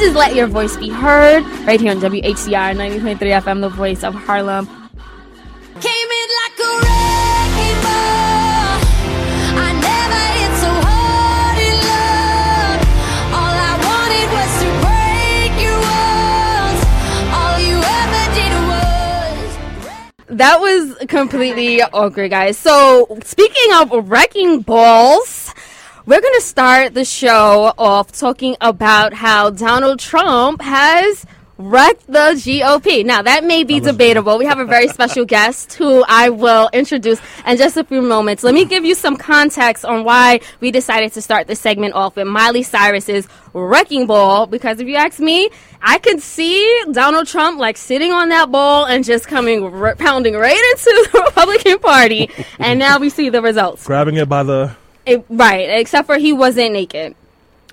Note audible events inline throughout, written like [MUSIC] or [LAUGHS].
is Let Your Voice Be Heard right here on WHCR 90.3 FM, the voice of Harlem. Came in like a wrecking ball. I never hit so hard in love. All I wanted was to break your walls. All you ever did was. That was completely awkward, guys. So, speaking of wrecking balls, we're going to start the show off talking about how Donald Trump has wrecked the GOP. Now, that may be debatable. We have a very [LAUGHS] special guest who I will introduce in just a few moments. Let me give you some context on why we decided to start this segment off with Miley Cyrus's wrecking ball because if you ask me, I could see Donald Trump like sitting on that ball and just coming r- pounding right [LAUGHS] into the Republican Party. and now we see the results. Grabbing it by the It, right, except for he wasn't naked.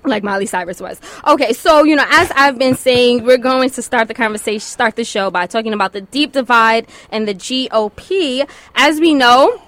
Like Miley Cyrus was. Okay, so, you know, as I've been saying, we're going to start the conversation, start the show by talking about the deep divide and the GOP. As we know,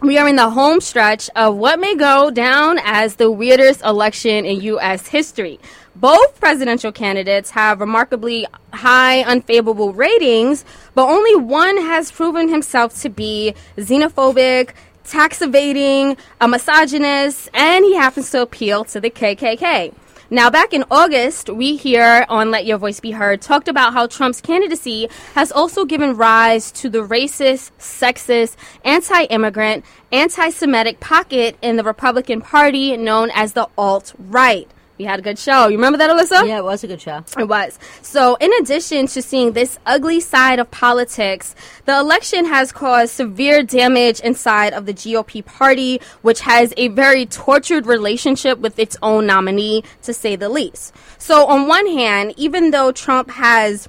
we are in the home stretch of what may go down as the weirdest election in U.S. history. Both presidential candidates have remarkably high unfavorable ratings, but only one has proven himself to be xenophobic, tax evading, a misogynist, and he happens to appeal to the KKK. Now, back in August, we here on Let Your Voice Be Heard talked about how Trump's candidacy has also given rise to the racist, sexist, anti immigrant, anti Semitic pocket in the Republican Party known as the alt right. We had a good show. You remember that, Alyssa? Yeah, it was a good show. It was. So, in addition to seeing this ugly side of politics, the election has caused severe damage inside of the GOP party, which has a very tortured relationship with its own nominee, to say the least. So, on one hand, even though Trump has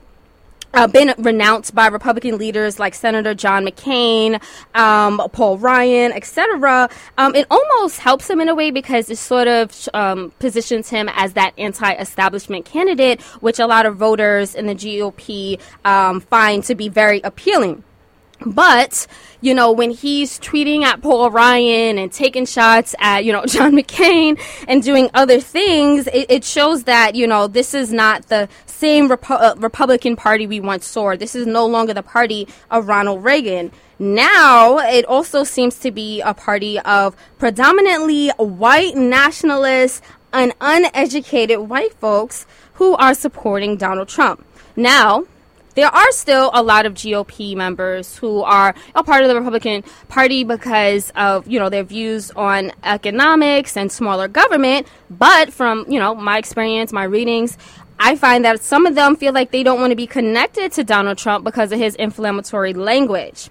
uh, been renounced by Republican leaders like Senator John McCain, um, Paul Ryan, etc. Um, it almost helps him in a way because it sort of um, positions him as that anti-establishment candidate, which a lot of voters in the GOP um, find to be very appealing. But, you know, when he's tweeting at Paul Ryan and taking shots at, you know, [LAUGHS] John McCain and doing other things, it, it shows that, you know, this is not the same Repu- uh, Republican Party we once saw. This is no longer the party of Ronald Reagan. Now, it also seems to be a party of predominantly white nationalists and uneducated white folks who are supporting Donald Trump. Now, there are still a lot of GOP members who are a part of the Republican Party because of you know their views on economics and smaller government. But from you know my experience, my readings, I find that some of them feel like they don't want to be connected to Donald Trump because of his inflammatory language.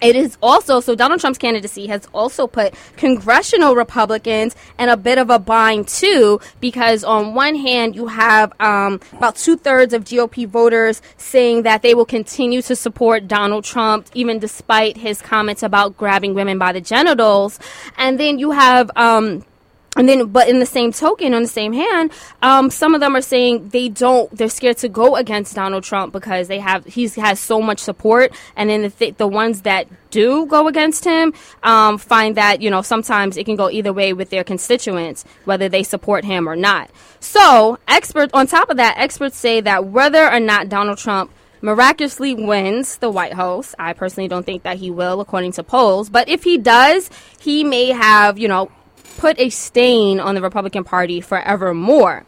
It is also so Donald Trump's candidacy has also put congressional Republicans in a bit of a bind too, because on one hand you have um, about two thirds of GOP voters saying that they will continue to support Donald Trump even despite his comments about grabbing women by the genitals, and then you have. Um, and then, but in the same token, on the same hand, um, some of them are saying they don't. They're scared to go against Donald Trump because they have he has so much support, and then the th- the ones that do go against him um, find that you know sometimes it can go either way with their constituents, whether they support him or not. So, experts on top of that, experts say that whether or not Donald Trump miraculously wins the White House. I personally don't think that he will, according to polls. But if he does, he may have, you know, put a stain on the Republican Party forevermore.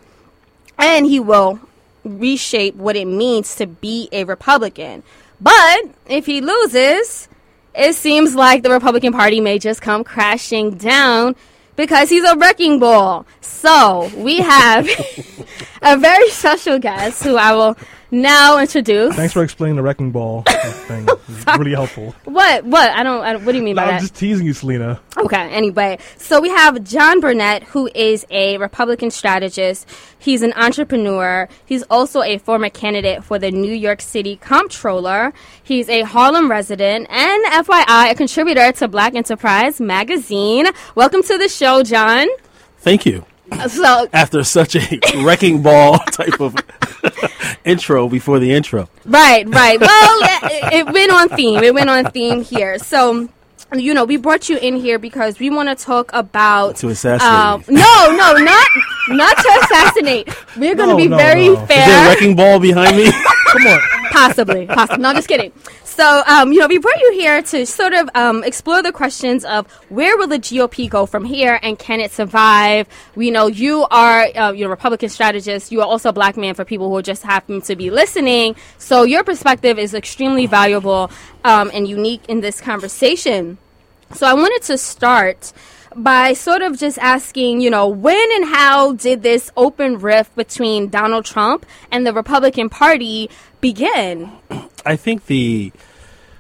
And he will reshape what it means to be a Republican. But if he loses, it seems like the Republican Party may just come crashing down because he's a wrecking ball. So we have [LAUGHS] a very special guest who I will now introduce. Thanks for explaining the wrecking ball [LAUGHS] thing. It's really helpful. What? What? I don't. I don't what do you mean No, by I'm that? just teasing you, Selena. Okay, anyway, so we have John Burnett, who is a Republican strategist. He's an entrepreneur. He's also a former candidate for the New York City Comptroller. He's a Harlem resident and, FYI, a contributor to Black Enterprise magazine. Welcome to the show, John. Thank you. So, After such a wrecking ball [LAUGHS] type of [LAUGHS] intro before the intro. right, right. Well, it, it went on theme. It went on theme here. So, you know, we brought you in here because we want to talk about To assassinate Um, no, no, not not to assassinate. We're going to No, be no, very no. Is there a fair. wrecking ball behind me? [LAUGHS] Come on. possibly, possibly. No, just kidding. So, um, you know, we brought you here to sort of um, explore the questions of where will the GOP go from here, and can it survive? We know you are, uh, you know, Republican strategist. You are also a black man for people who just happen to be listening. So, your perspective is extremely valuable um, and unique in this conversation. So, I wanted to start by sort of just asking, you know, when and how did this open rift between Donald Trump and the Republican Party begin? I think the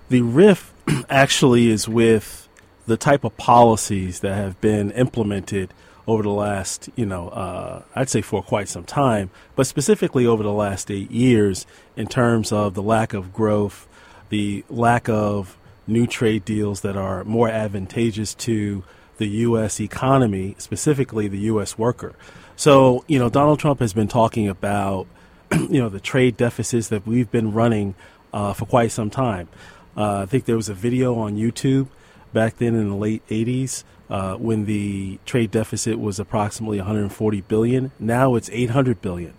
the riff [CLEARS THROAT] actually is with the type of policies that have been implemented over the last, you know, uh, I'd say for quite some time, but specifically over the last eight years in terms of the lack of growth, the lack of new trade deals that are more advantageous to the U.S. economy, specifically the U.S. worker. So, you know, Donald Trump has been talking about, [CLEARS THROAT] you know, the trade deficits that we've been running uh, for quite some time. Uh, I think there was a video on YouTube back then in the late 80s uh, when the trade deficit was approximately 140 billion. Now it's 800 billion.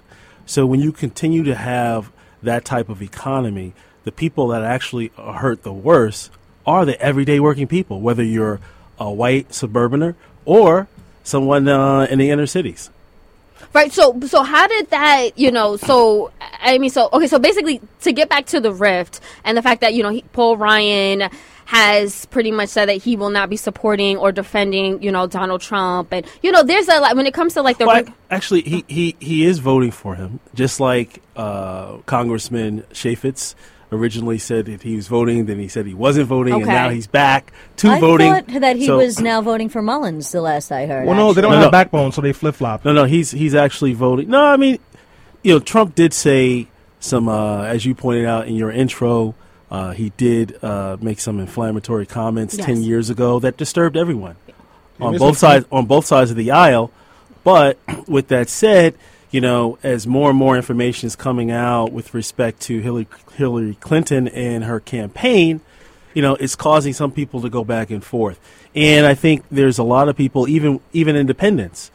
So when you continue to have that type of economy, the people that actually hurt the worst are the everyday working people, whether you're a white suburbaner or someone uh, in the inner cities. Right. So, so how did that, you know, so, I mean, so, okay, so basically to get back to the rift and the fact that, you know, he, Paul Ryan has pretty much said that he will not be supporting or defending, you know, Donald Trump. And, you know, there's a lot, when it comes to like the, Well, reg- actually, he, he, he is voting for him, just like uh, Congressman Chaffetz originally said that he was voting, then he said he wasn't voting, and now he's back to I voting. thought that he So- was now voting for Mullins. The last I heard. Well, no, they don't No, have no. backbone, so they flip flop. No, no, he's he's actually voting. No, I mean, you know, Trump did say some, uh, as you pointed out in your intro, uh, he did uh, make some inflammatory comments Yes. ten years ago that disturbed everyone on both sides on both sides of the aisle. But [CLEARS THROAT] with that said, you know, as more and more information is coming out with respect to Hillary Hillary Clinton and her campaign, you know, it's causing some people to go back and forth. And I think there's a lot of people, even even independents,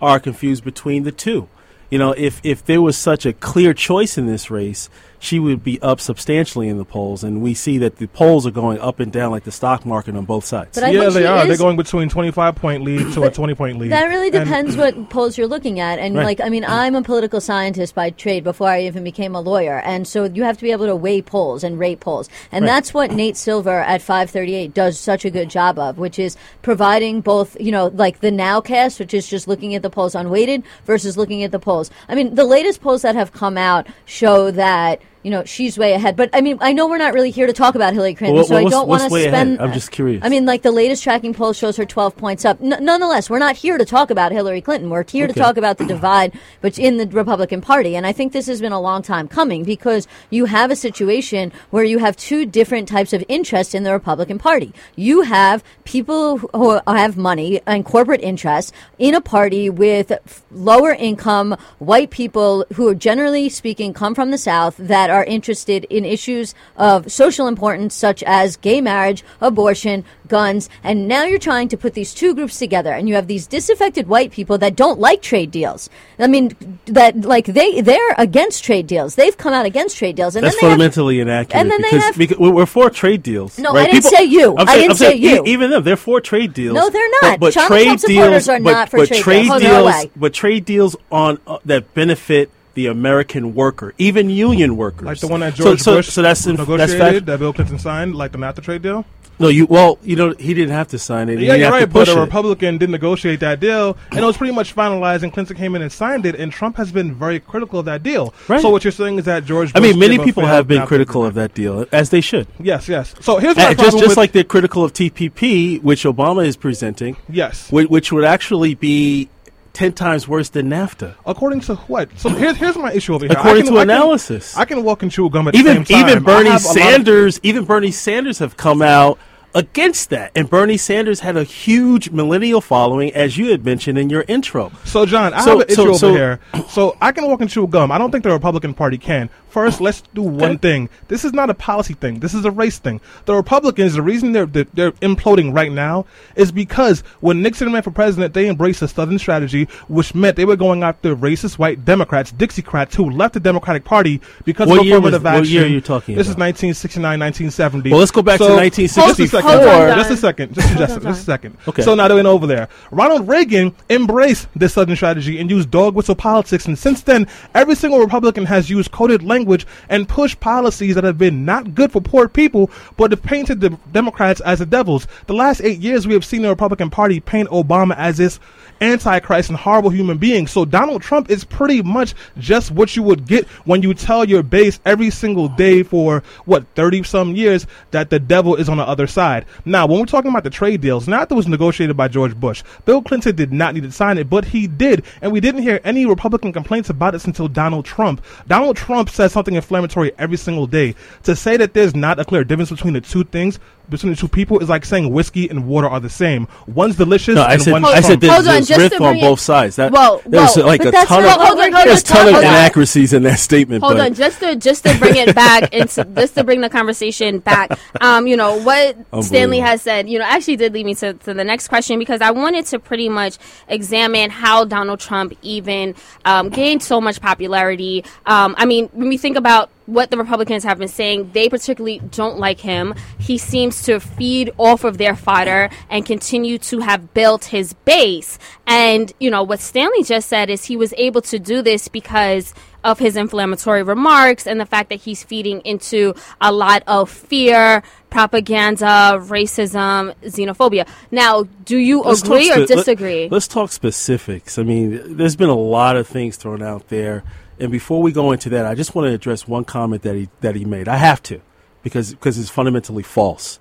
are confused between the two. You know, if if there was such a clear choice in this race, she would be up substantially in the polls, and we see that the polls are going up and down like the stock market on both sides. But yeah, they she are. They're going between 25 point lead to a 20 point lead. That really And- depends what polls you're looking at. And, Right. like, I mean, I'm a political scientist by trade before I even became a lawyer. And so you have to be able to weigh polls and rate polls. And Right. that's what Nate Silver at 538 does such a good job of, which is providing both, you know, like the nowcast, which is just looking at the polls unweighted versus looking at the polls. I mean, the latest polls that have come out show that. You know, she's way ahead. But I mean, I know we're not really here to talk about Hillary Clinton, Well, so I don't want to way ahead? spend. I'm just curious. I mean, like the latest tracking poll shows her 12 points up. N- nonetheless, we're not here to talk about Hillary Clinton. We're here to talk about the divide [CLEARS THROAT] but in the Republican Party. And I think this has been a long time coming because you have a situation where you have two different types of interests in the Republican Party. You have people who have money and corporate interests in a party with lower income white people who are generally speaking come from the South that are interested in issues of social importance such as gay marriage, abortion, guns, and now you're trying to put these two groups together and you have these disaffected white people that don't like trade deals. I mean that like they they're against trade deals. They've come out against trade deals and That's then they have, fundamentally inaccurate. and then they have- because we're for trade deals. No, right? I didn't say you. I'm I didn't saying say you. e- Even them, they're for trade deals. No, they're not. but Donald trade deals are but, not for but trade trade deals. Oh, no deals, way. but trade deals on uh, that benefit the American worker, even union workers, Like the one that George so, Bush So that's in, that's negotiated, fact. that Bill Clinton signed, like the NAFTA trade deal. No, you well, you know, he didn't have to sign it. He Yeah, you're right, but a it. Republican did negotiate that deal, and it was pretty much finalized, and Clinton came in and signed it, and Trump has been very critical of that deal. Right. So what you're saying is that George I mean, many people have been critical of that deal, as they should. Yes, yes. So here's my Uh, just problem just with, like they're critical of TPP, which Obama is presenting, yes. which, which would actually be ten times worse than NAFTA. According to what? So here's here's my issue over here. I According can- to I can- analysis. I can walk and chew gum at the even even Bernie lot of- Sanders, even Bernie Sanders have come out against that. And Bernie Sanders had a huge millennial following, as you had mentioned in your intro. So, John, I so, have an so, issue so, over here. So I can walk and chew gum. I don't think the Republican Party can. First, let's do one thing. This is not a policy thing. This is a race thing. The Republicans, the reason they're they're, imploding right now is because when Nixon ran for president, they embraced a Southern strategy, which meant they were going after racist white Democrats, Dixiecrats, who left the Democratic Party because what of affirmative action. What year are you talking? This about? is 1969, 1970. Well, let's go back to 1960 second. just a second. Just a second. Just a second. Okay. So now they went over there. Ronald Reagan embraced this Southern strategy and used dog whistle politics. And since then, every single Republican has used coded language and pushed policies that have been not good for poor people, but have painted the Democrats as the devils. The last eight years, we have seen the Republican Party paint Obama as this antichrist and horrible human being. So Donald Trump is pretty much just what you would get when you tell your base every single day for what thirty some years that the devil is on the other side. Now, when we're talking about the trade deals, not that was negotiated by George Bush. Bill Clinton did not need to sign it, but he did, and we didn't hear any Republican complaints about it until Donald Trump. Donald Trump says something inflammatory every single day. To say that there's not a clear difference between the two things, between the two people, is like saying whiskey and water are the same. One's delicious No, I and said, one's I said Trump. there's, Hold on, there's just riff to on bring both it- sides. That Well, there's well, like but a that's ton not of what we're there's gonna ton of talk about. inaccuracies in that statement. Hold but on, just to just to bring it back [LAUGHS] into just to bring the conversation back. Um, you know what Stanley has said. You know, actually did lead me to, to the next question because I wanted to pretty much examine how Donald Trump even um, gained so much popularity. Um, I mean, when we think about what the Republicans have been saying, they particularly don't like him. He seems to feed off of their fodder and continue to have built his base. And, you know, what Stanley just said is he was able to do this because of his inflammatory remarks and the fact that he's feeding into a lot of fear, propaganda, racism, xenophobia. Now, do you Let's agree or spe- let- disagree? let's talk specifics. I mean, there's been a lot of things thrown out there, and before we go into that, I just want to address one comment that he that he made. I have to, because because it's fundamentally false.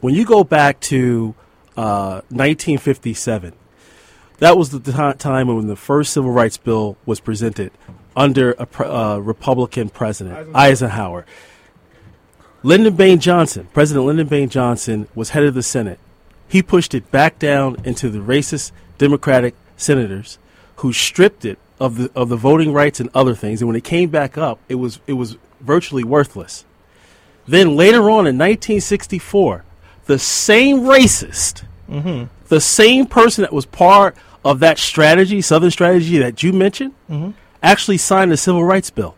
When you go back to uh, 1957, that was the ti- time when the first civil rights bill was presented under a uh, Republican president, Eisenhower. Lyndon Baines Johnson, President Lyndon Baines Johnson, was head of the Senate. He pushed it back down into the racist Democratic senators who stripped it of the of the voting rights and other things. And when it came back up, it was it was virtually worthless. Then later on in 1964, the same racist, the same person that was part of that strategy, Southern strategy that you mentioned, actually signed the Civil Rights Bill.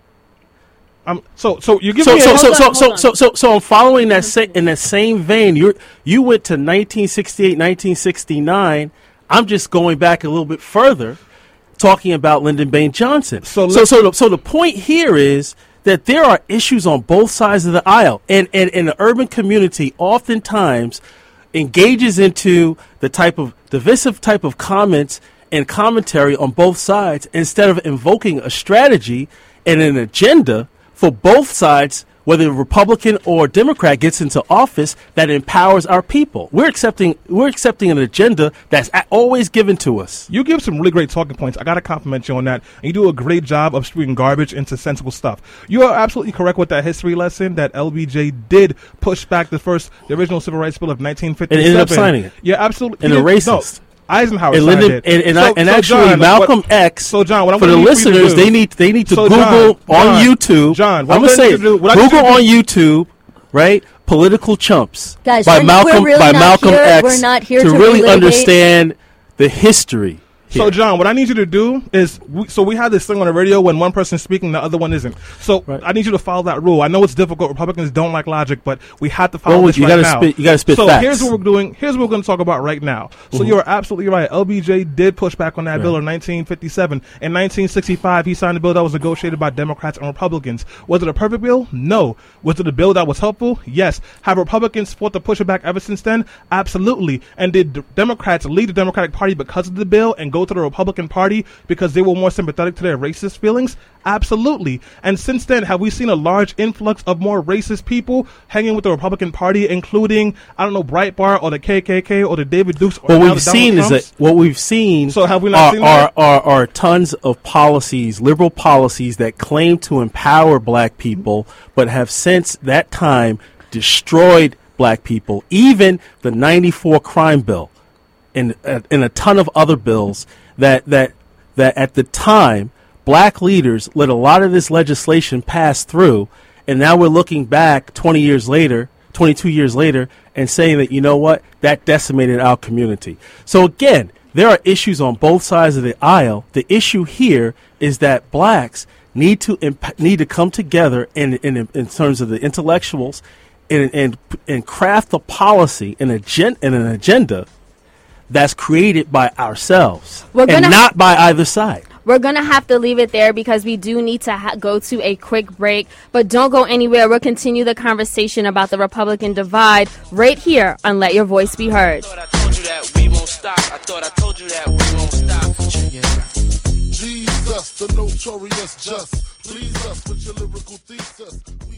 Um, so, so you give So me so a, so Hold so on, so, hold so so so I'm following that sa- in that same vein. You you went to 1968, 1969. I'm just going back a little bit further, talking about Lyndon Baines Johnson. So So so the, so the point here is that there are issues on both sides of the aisle, and and, and the urban community oftentimes engages into the type of divisive type of comments and commentary on both sides instead of invoking a strategy and an agenda for both sides whether a Republican or Democrat gets into office that empowers our people. We're accepting we're accepting an agenda that's always given to us. You give some really great talking points. I got to compliment you on that. And you do a great job of spewing garbage into sensible stuff. You are absolutely correct with that history lesson that LBJ did push back the first, the original civil rights bill of 1957. And ended up signing it. Yeah, absolutely. And a did- no, racist. Eisenhower And Lyndon, it. and, and, So- I, and so actually, John, Malcolm what- X. So John, what I'm for the gonna need for you to listeners, do- they need they need to So, Google John, on John, YouTube. John, what I'm I'm gonna gonna say to do- what Google you to on YouTube, right? Political chumps Guys, by Malcolm really by Malcolm here- X we're not here to to really understand the history. So. John, what I need you to do is, we, so we have this thing on the radio when one person's speaking, the other one isn't. So, Right. I need you to follow that rule. I know it's difficult. Republicans don't like logic, but we have to follow Well, this you right gotta now. spit- you gotta spit so facts. here's what we're doing. Here's what we're going to talk about right now. So Mm-hmm. you're absolutely right. LBJ did push back on that bill in 1957. In 1965, he signed a bill that was negotiated by Democrats and Republicans. Was it a perfect bill? No. Was it a bill that was helpful? Yes. Have Republicans fought to push it back ever since then? Absolutely. And did Democrats leave the Democratic Party because of the bill and go to the Republican Party because they were more sympathetic to their racist feelings? Absolutely. And since then, have we seen a large influx of more racist people hanging with the Republican Party, including, I don't know, Breitbart or the KKK or the David Dukes? Or what we've seen is that what we've seen. So have we not are, seen are, are are tons of policies, liberal policies that claim to empower black people, but have since that time destroyed black people, even the 94 crime bill and, uh, and a ton of other bills that, that, that at the time, black leaders let a lot of this legislation pass through. And now we're looking back 20 years later, 22 years later, and saying that, you know what, that decimated our community. So again, there are issues on both sides of the aisle. The issue here is that blacks need to imp- need to come together in, in, in terms of the intellectuals and, and, and craft a policy and, agen- and an agenda that's created by ourselves We're and gonna- not by either side. We're going to have to leave it there because we do need to ha- go to a quick break. But don't go anywhere. We'll continue the conversation about the Republican divide right here on Let Your Voice Be Heard. thought I told you that we won't stop. I thought I told you that we won't stop. Jesus, the notorious just.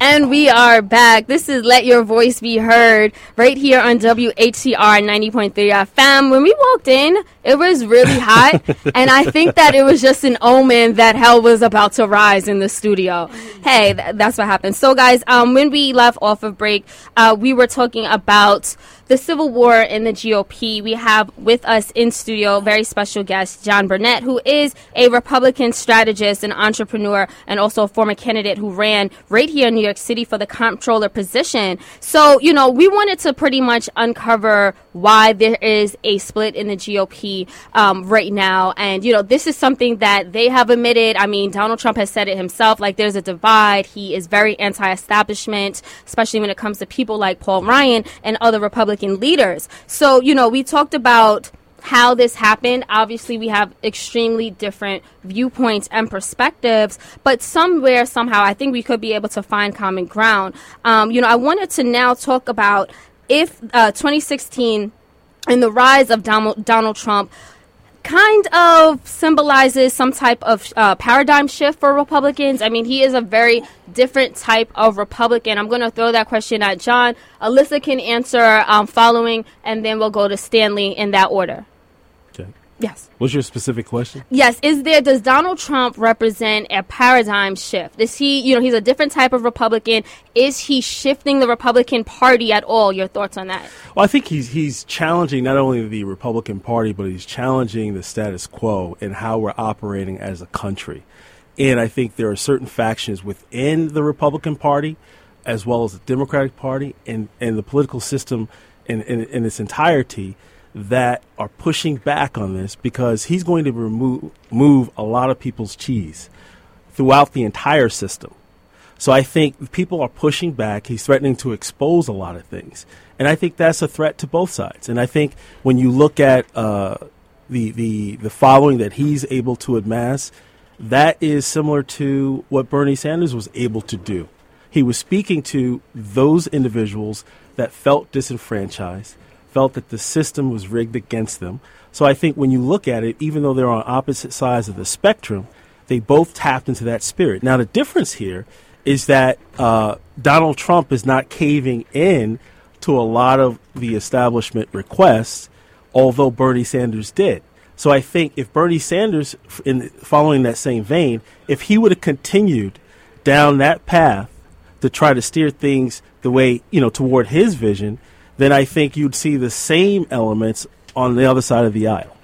And we are back. This is Let Your Voice Be Heard right here on WHCR 90.3 FM. When we walked in, it was really hot. [LAUGHS] and I think that it was just an omen that hell was about to rise in the studio. Hey, th- that's what happened. So, guys, um, when we left off of break, uh, we were talking about the Civil War in the GOP. We have with us in studio very special guest John Burnett, who is a Republican strategist and entrepreneur, and also a former candidate who ran right here in New York City for the comptroller position. So, you know, we wanted to pretty much uncover why there is a split in the GOP um, right now, and you know, this is something that they have admitted. I mean, Donald Trump has said it himself. Like, there's a divide. He is very anti-establishment, especially when it comes to people like Paul Ryan and other Republican leaders. So, you know, we talked about how this happened. Obviously, we have extremely different viewpoints and perspectives, but somewhere, somehow, I think we could be able to find common ground. Um, you know, I wanted to now talk about if uh, 2016 and the rise of Donald, Trump kind of symbolizes some type of uh, paradigm shift for Republicans. I mean, he is a very different type of Republican. I'm going to throw that question at John. Alyssa can answer um, following, and then we'll go to Stanley in that order. Yes. What's your specific question? Yes, is there does Donald Trump represent a paradigm shift? Is he, you know, he's a different type of Republican. Is he shifting the Republican Party at all? Your thoughts on that? Well, I think he's he's challenging not only the Republican Party, but he's challenging the status quo and how we're operating as a country. And I think there are certain factions within the Republican Party, as well as the Democratic Party, and, and the political system in, in, in its entirety that are pushing back on this because he's going to remove move a lot of people's cheese throughout the entire system. So I think people are pushing back. He's threatening to expose a lot of things, and I think that's a threat to both sides. And I think when you look at uh, the the the following that he's able to amass, that is similar to what Bernie Sanders was able to do. He was speaking to those individuals that felt disenfranchised, felt that the system was rigged against them. So I think when you look at it, even though they're on opposite sides of the spectrum, they both tapped into that spirit. Now, the difference here is that uh, Donald Trump is not caving in to a lot of the establishment requests, although Bernie Sanders did. So I think if Bernie Sanders, in following that same vein, if he would have continued down that path to try to steer things the way you know toward his vision, then I think you'd see the same elements on the other side of the aisle.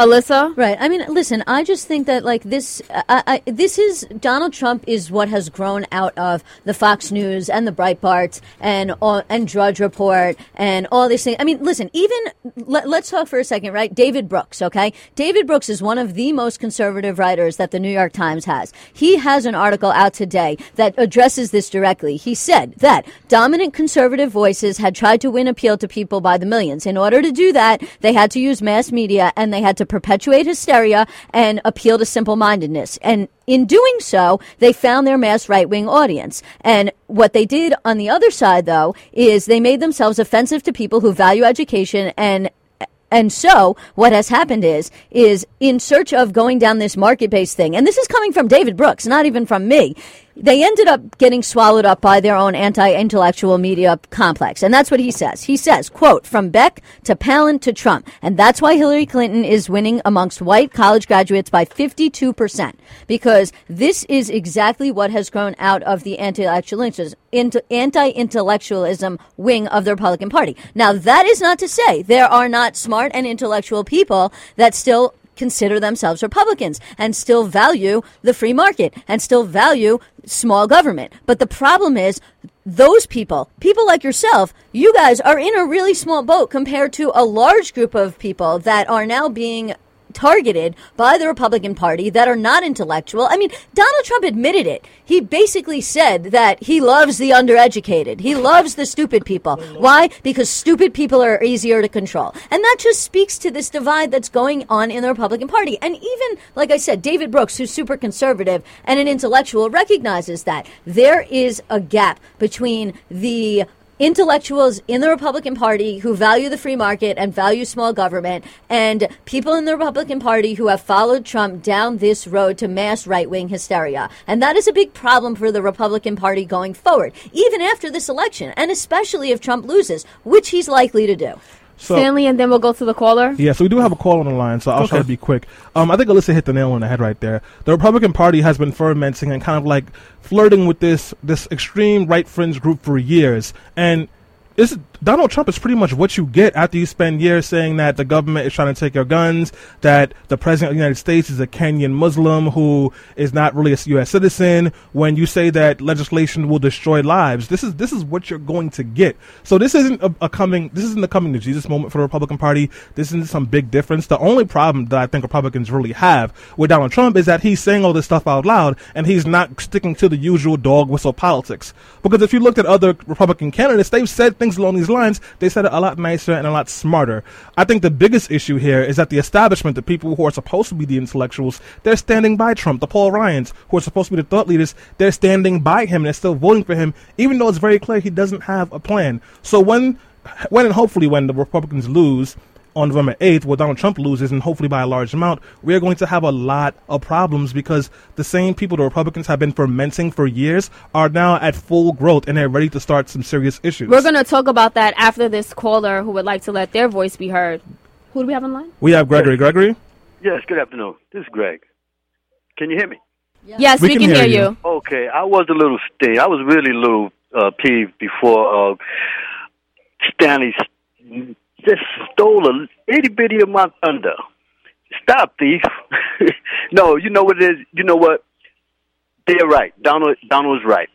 Alyssa? Right. I mean, listen. I just think that like this, I, I, this is Donald Trump is what has grown out of the Fox News and the Breitbart and and Drudge Report and all these things. I mean, listen. Even let, let's talk for a second, right? David Brooks. Okay, David Brooks is one of the most conservative writers that the New York Times has. He has an article out today that addresses this directly. He said that dominant conservative voices had tried to win appeal to people by the millions. In order to do that, they had to use mass media and they had to perpetuate hysteria and appeal to simple mindedness. And in doing so, they found their mass right wing audience. And what they did on the other side, though, is they made themselves offensive to people who value education and and so what has happened is is in search of going down this market based thing, and this is coming from David Brooks, not even from me. They ended up getting swallowed up by their own anti-intellectual media complex. And that's what he says. He says, quote, from Beck to Palin to Trump. And that's why Hillary Clinton is winning amongst white college graduates by 52%. Because this is exactly what has grown out of the anti-intellectualism, wing of the Republican Party. Now, that is not to say there are not smart and intellectual people that still consider themselves Republicans and still value the free market and still value small government. But the problem is those people, people like yourself, you guys are in a really small boat compared to a large group of people that are now being targeted by the Republican Party that are not intellectual. I mean, Donald Trump admitted it. He basically said that he loves the undereducated. He loves the stupid people. Why? Because stupid people are easier to control. And that just speaks to this divide that's going on in the Republican Party. And even, like I said, David Brooks, who's super conservative and an intellectual, recognizes that there is a gap between the intellectuals in the Republican Party who value the free market and value small government, and people in the Republican Party who have followed Trump down this road to mass right wing hysteria. And that is a big problem for the Republican Party going forward, even after this election, and especially if Trump loses, which he's likely to do. So, Stanley, and then we'll go to the caller. Yeah, so we do have a call on the line, so I'll try to be quick. Um, I think Alyssa hit the nail on the head right there. The Republican Party has been fermenting and kind of like flirting with this this extreme right fringe group for years, and this Donald Trump is pretty much what you get after you spend years saying that the government is trying to take your guns, that the president of the United States is a Kenyan Muslim who is not really a U.S. citizen. When you say that legislation will destroy lives, this is this is what you're going to get. So this isn't a, a coming this isn't the coming to Jesus moment for the Republican Party. This isn't some big difference. The only problem that I think Republicans really have with Donald Trump is that he's saying all this stuff out loud and he's not sticking to the usual dog whistle politics. Because if you looked at other Republican candidates, they've said things along these lines, they said it a lot nicer and a lot smarter. I think the biggest issue here is that the establishment, the people who are supposed to be the intellectuals, they're standing by Trump. The Paul Ryans, who are supposed to be the thought leaders, they're standing by him. And they're still voting for him, even though it's very clear he doesn't have a plan. So when, when and hopefully when the Republicans lose, on November 8th, where Donald Trump loses, and hopefully by a large amount, we are going to have a lot of problems because the same people the Republicans have been fermenting for years are now at full growth and they're ready to start some serious issues. We're going to talk about that after this caller who would like to let their voice be heard. Who do we have on line? we have Gregory. Gregory? Yes, good afternoon. This is Greg. Can you hear me? Yes, We we, can can, hear hear, you. you. Okay, I was a little sting. I was really a little uh, peeved before uh, Stanley s- just stole a itty bitty of my thunder. Stop, thief! [LAUGHS] no, you know what it is. You know what? They're right. Donald Donald's right,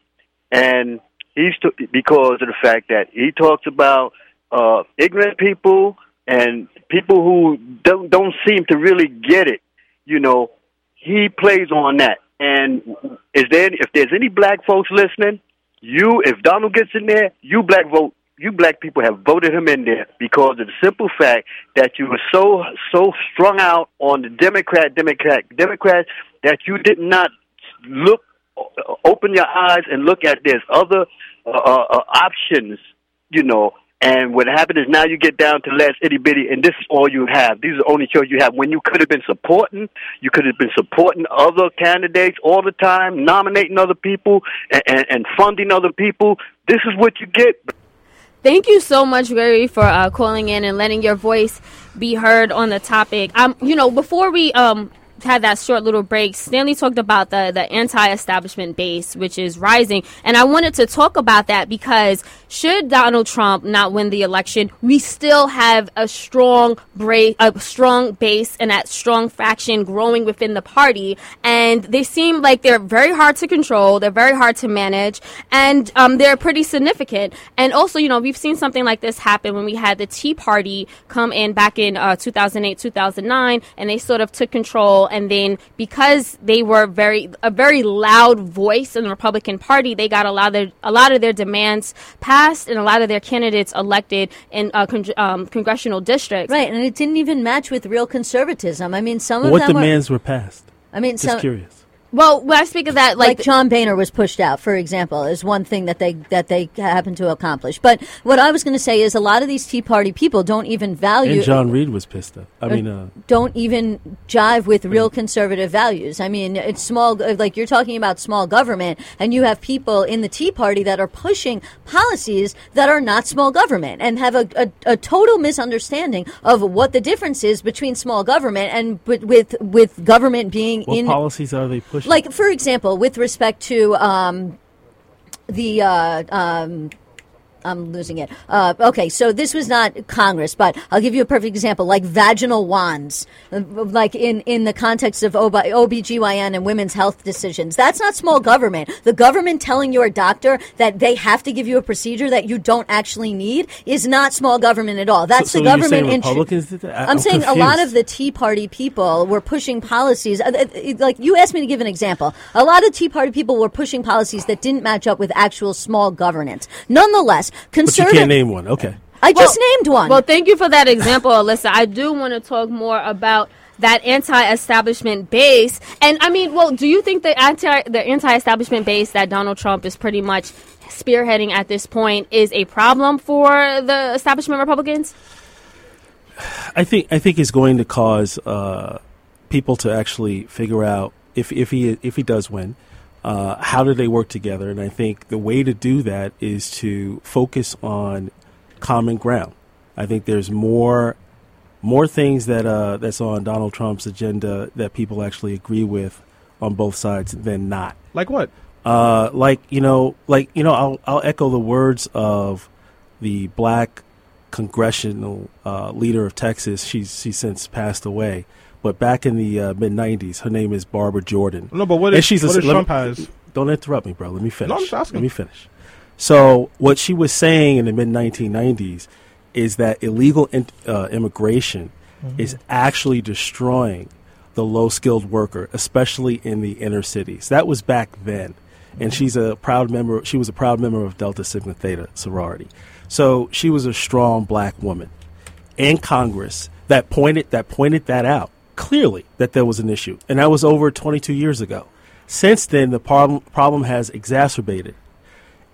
and he's t- because of the fact that he talks about uh, ignorant people and people who don't don't seem to really get it. You know, he plays on that. And is there if there's any black folks listening, you if Donald gets in there, you black vote you black people have voted him in there because of the simple fact that you were so so strung out on the Democrat Democrat Democrats that you did not look open your eyes and look at there's other uh, uh, uh, options, you know. And what happened is now you get down to last itty bitty, and this is all you have. These are the only choice you have. When you could have been supporting, you could have been supporting other candidates all the time, nominating other people, and, and, and funding other people. This is what you get. Thank you so much, Gary, for uh, calling in and letting your voice be heard on the topic. Um, you know, before we um had that short little break, Stanley talked about the the anti-establishment base, which is rising, and I wanted to talk about that because should Donald Trump not win the election, we still have a strong break, a strong base, and that strong faction growing within the party, and they seem like they're very hard to control, they're very hard to manage, and um, they're pretty significant. And also, you know, we've seen something like this happen when we had the Tea Party come in back in uh, 2008, 2009, and they sort of took control. And then because they were very a very loud voice in the Republican Party, they got a lot of their, a lot of their demands passed and a lot of their candidates elected in uh, con- um, congressional districts. Right, and it didn't even match with real conservatism. I mean, some of What them were. demands were passed? I mean, Just some, curious. Well, when I speak of that, like, like, John Boehner was pushed out, for example, is one thing that they that they happen to accomplish. But what I was going to say is a lot of these Tea Party people don't even value And John Reed was pissed off. I mean, uh, don't even jive with real conservative values. I mean, it's small, like you're talking about small government, and you have people in the Tea Party that are pushing policies that are not small government and have a, a, a total misunderstanding of what the difference is between small government and with with, with government being what in policies are they pushing? Like for example with respect to um, the uh, um, I'm losing it. Uh, okay, so this was not Congress, but I'll give you a perfect example, like vaginal wands, like in, in the context of OB, OBGYN and women's health decisions. That's not small government. The government telling your doctor that they have to give you a procedure that you don't actually need is not small government at all. That's so the you're government. intru- Republicans? I- I'm, I'm saying a lot of the Tea Party people were pushing policies. uh, Like you asked me to give an example. A lot of Tea Party people were pushing policies that didn't match up with actual small governance. Nonetheless, but you can't name one. Okay. I just named one. Well, thank you for that example, Alyssa. I do want to talk more about that anti-establishment base. And I mean, well, do you think the anti the anti-establishment base that Donald Trump is pretty much spearheading at this point is a problem for the establishment Republicans? I think I think it's going to cause uh, people to actually figure out if if he if he does win, uh, how do they work together? And I think the way to do that is to focus on common ground. I think there's more more things that uh, that's on Donald Trump's agenda that people actually agree with on both sides than not. Like what? Uh, like you know, like you know, I'll I'll echo the words of the black congressional uh, leader of Texas. She's she's since passed away, but back in the uh, mid '90s, her name is Barbara Jordan. No, but what And is she's a- what does let me- Trump has? Don't interrupt me, bro. Let me finish. No, I'm just asking. Let me finish. So, what she was saying in the mid 1990s is that illegal in, uh, immigration Mm-hmm. is actually destroying the low skilled worker, especially in the inner cities. That was back then. And she's a proud member, she was a proud member of Delta Sigma Theta sorority. So, she was a strong black woman in Congress that pointed that pointed that out clearly that there was an issue, and that was over 22 years ago. Since then, the problem problem has exacerbated,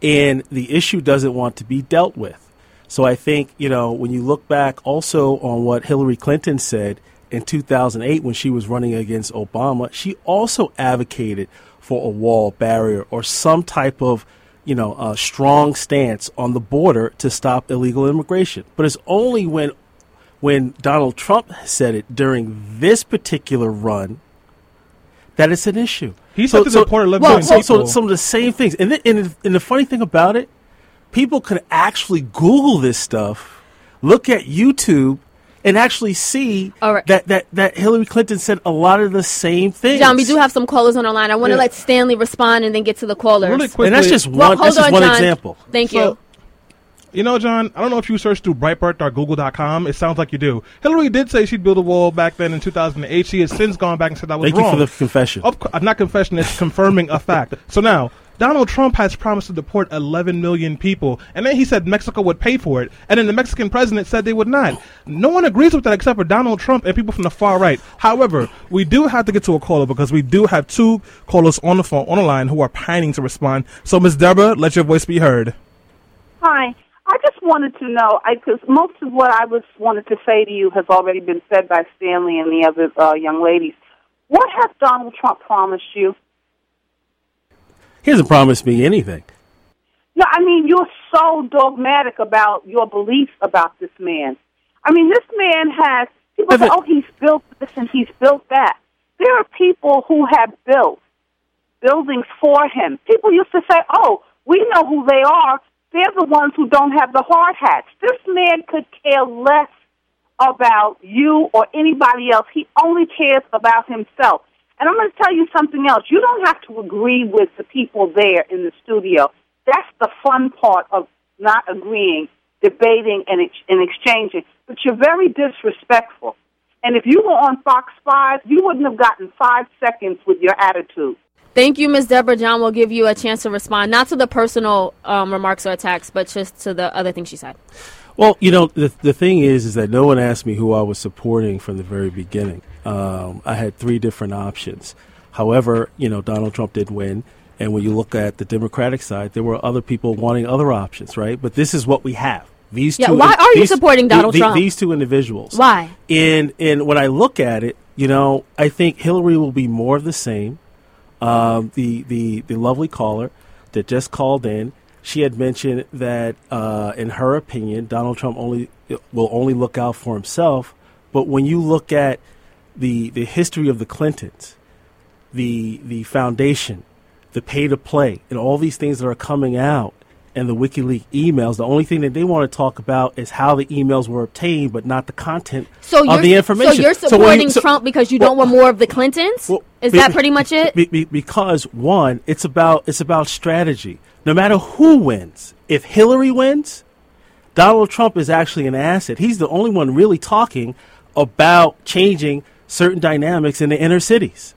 and the issue doesn't want to be dealt with. So I think you know when you look back also on what Hillary Clinton said in 2008 when she was running against Obama, she also advocated for a wall barrier or some type of you know uh, strong stance on the border to stop illegal immigration. But it's only when when Donald Trump said it during this particular run that it's an issue. He said to deport 11 well, million so, so some of the same things. And, th- and, and the funny thing about it, people can actually Google this stuff, look at YouTube, and actually see All right. that, that, that Hillary Clinton said a lot of the same things. John, we do have some callers on our line. I want to Yeah. let Stanley respond and then get to the callers. Really quickly. and that's just one. hold that's just on, one John. example. Thank So, you. You know, John, I don't know if you searched through Breitbart.google.com. It sounds like you do. Hillary did say she'd build a wall back then in 2008. She has since gone back and said that was wrong. Thank you for the confession. Of course, not confession, it's confirming a fact. [LAUGHS] So now, Donald Trump has promised to deport 11 million people, and then he said Mexico would pay for it, and then the Mexican president said they would not. No one agrees with that except for Donald Trump and people from the far right. However, we do have to get to a caller because we do have two callers on the phone, on the line, who are pining to respond. So, Ms. Deborah, let your voice be heard. Hi. I just wanted to know, because most of what I was wanted to say to you has already been said by Stanley and the other uh, young ladies. What has Donald Trump promised you? He hasn't promised me anything. No, I mean you're so dogmatic about your beliefs about this man. I mean, this man has people say, "Oh, he's built this and he's built that." There are people who have built buildings for him. People used to say, "Oh, we know who they are. They're the ones who don't have the hard hats." This man could care less about you or anybody else. He only cares about himself. And I'm going to tell you something else. You don't have to agree with the people there in the studio. That's the fun part of not agreeing, debating, and, ex- and exchanging. But you're very disrespectful. And if you were on Fox 5, you wouldn't have gotten five seconds with your attitude. Thank you, Ms. Deborah. John will give you a chance to respond, not to the personal um, remarks or attacks, but just to the other things she said. Well, you know, the the thing is, is that no one asked me who I was supporting from the very beginning. Um, I had three different options. However, you know, Donald Trump did win. And when you look at the Democratic side, there were other people wanting other options, right? But this is what we have. These Yeah, two. why are you these- supporting the- Donald the- Trump? These two individuals. Why? And and when I look at it, you know, I think Hillary will be more of the same. Um, the the the lovely caller that just called in, she had mentioned that uh, in her opinion, Donald Trump only will only look out for himself. But when you look at the the history of the Clintons, the the foundation, the pay to play, and all these things that are coming out, and the WikiLeaks emails, the only thing that they want to talk about is how the emails were obtained, but not the content So of the information. so you're supporting you- so- Trump because you well, don't want more of the Clintons? well, Is be- that pretty much it? be- be- because one, it's about it's about strategy. No matter who wins, if Hillary wins, Donald Trump is actually an asset. He's the only one really talking about changing certain dynamics in the inner cities.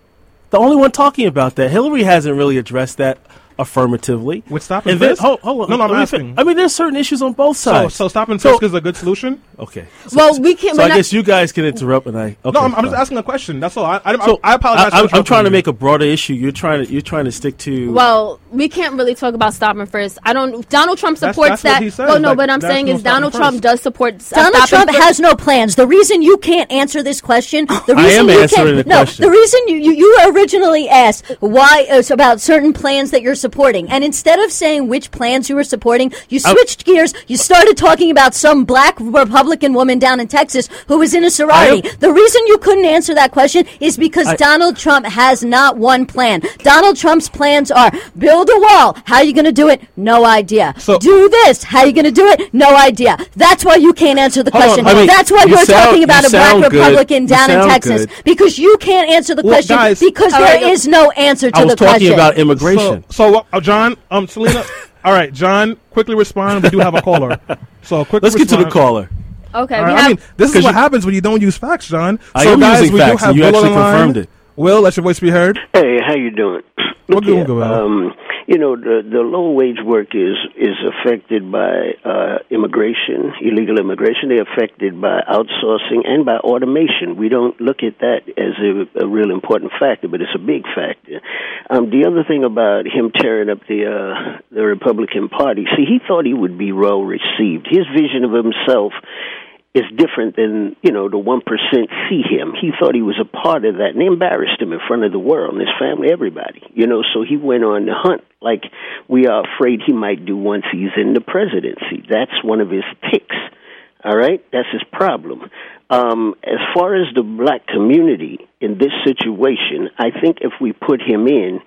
The only one talking about that. Hillary hasn't really addressed that affirmatively. With stop and and then, hold, hold on. No, no, I'm let asking. fin- I mean, there's certain issues on both sides. so stop and So- is a good solution. Okay. Well, we can't- So I not- guess you guys can interrupt, and I. Okay, no, I'm, I'm just asking a question. That's all. I, I, So I, I apologize. I, for am trying to make a broader issue. You're trying to you're trying to stick to. Well, we can't really talk about stop and frisk. I don't. Donald Trump supports that's what that. he says, well, no, like, but I'm saying no is Donald. Trump does support. s- Donald stop Trump frisk. has no plans. The reason you can't answer this question, the I reason am you answering can't, the no, question. the reason you, you, you originally asked why uh, about certain plans that you're supporting, and instead of saying which plans you were supporting, you I- switched gears. You started talking about some black Republican woman down in Texas who was in a sorority. Oh. The reason you couldn't answer that question is because I- Donald Trump has not one plan. Donald Trump's plans are build a wall. How are you going to do it? No idea. So- do this. How are you going to do it? No idea. That's why you can't answer the Hold on, question. I mean, That's why you you're sound- talking about you a black good. Republican down in Texas good. because you can't answer the Well, question guys- because All there right. is no answer to I was the talking question. about immigration. So, so uh, John, um, Selena. [LAUGHS] all right, John, quickly respond. We do have a caller. So quickly Let's get to the caller. Okay, All we right, have. I mean, this is what happens when you don't use facts, John. I so am guys, using we facts, do have and you Will actually the line. confirmed it. Will, let your voice be heard. Hey, how you doing? We're Look doing here, good, Will. Um, you know, the the low wage work is is affected by uh, immigration, illegal immigration. They're affected by outsourcing and by automation. We don't look at that as a, a real important factor, but it's a big factor. Um, the other thing about him tearing up the uh, the Republican Party, see, he thought he would be well received. His vision of himself is different than you know the one percent see him. He thought he was a part of that, and they embarrassed him in front of the world and his family, everybody. You know, so he went on the hunt like we are afraid he might do once he's in the presidency. That's one of his tics. All right, that's his problem. Um, as far as the black community in this situation, I think if we put him in,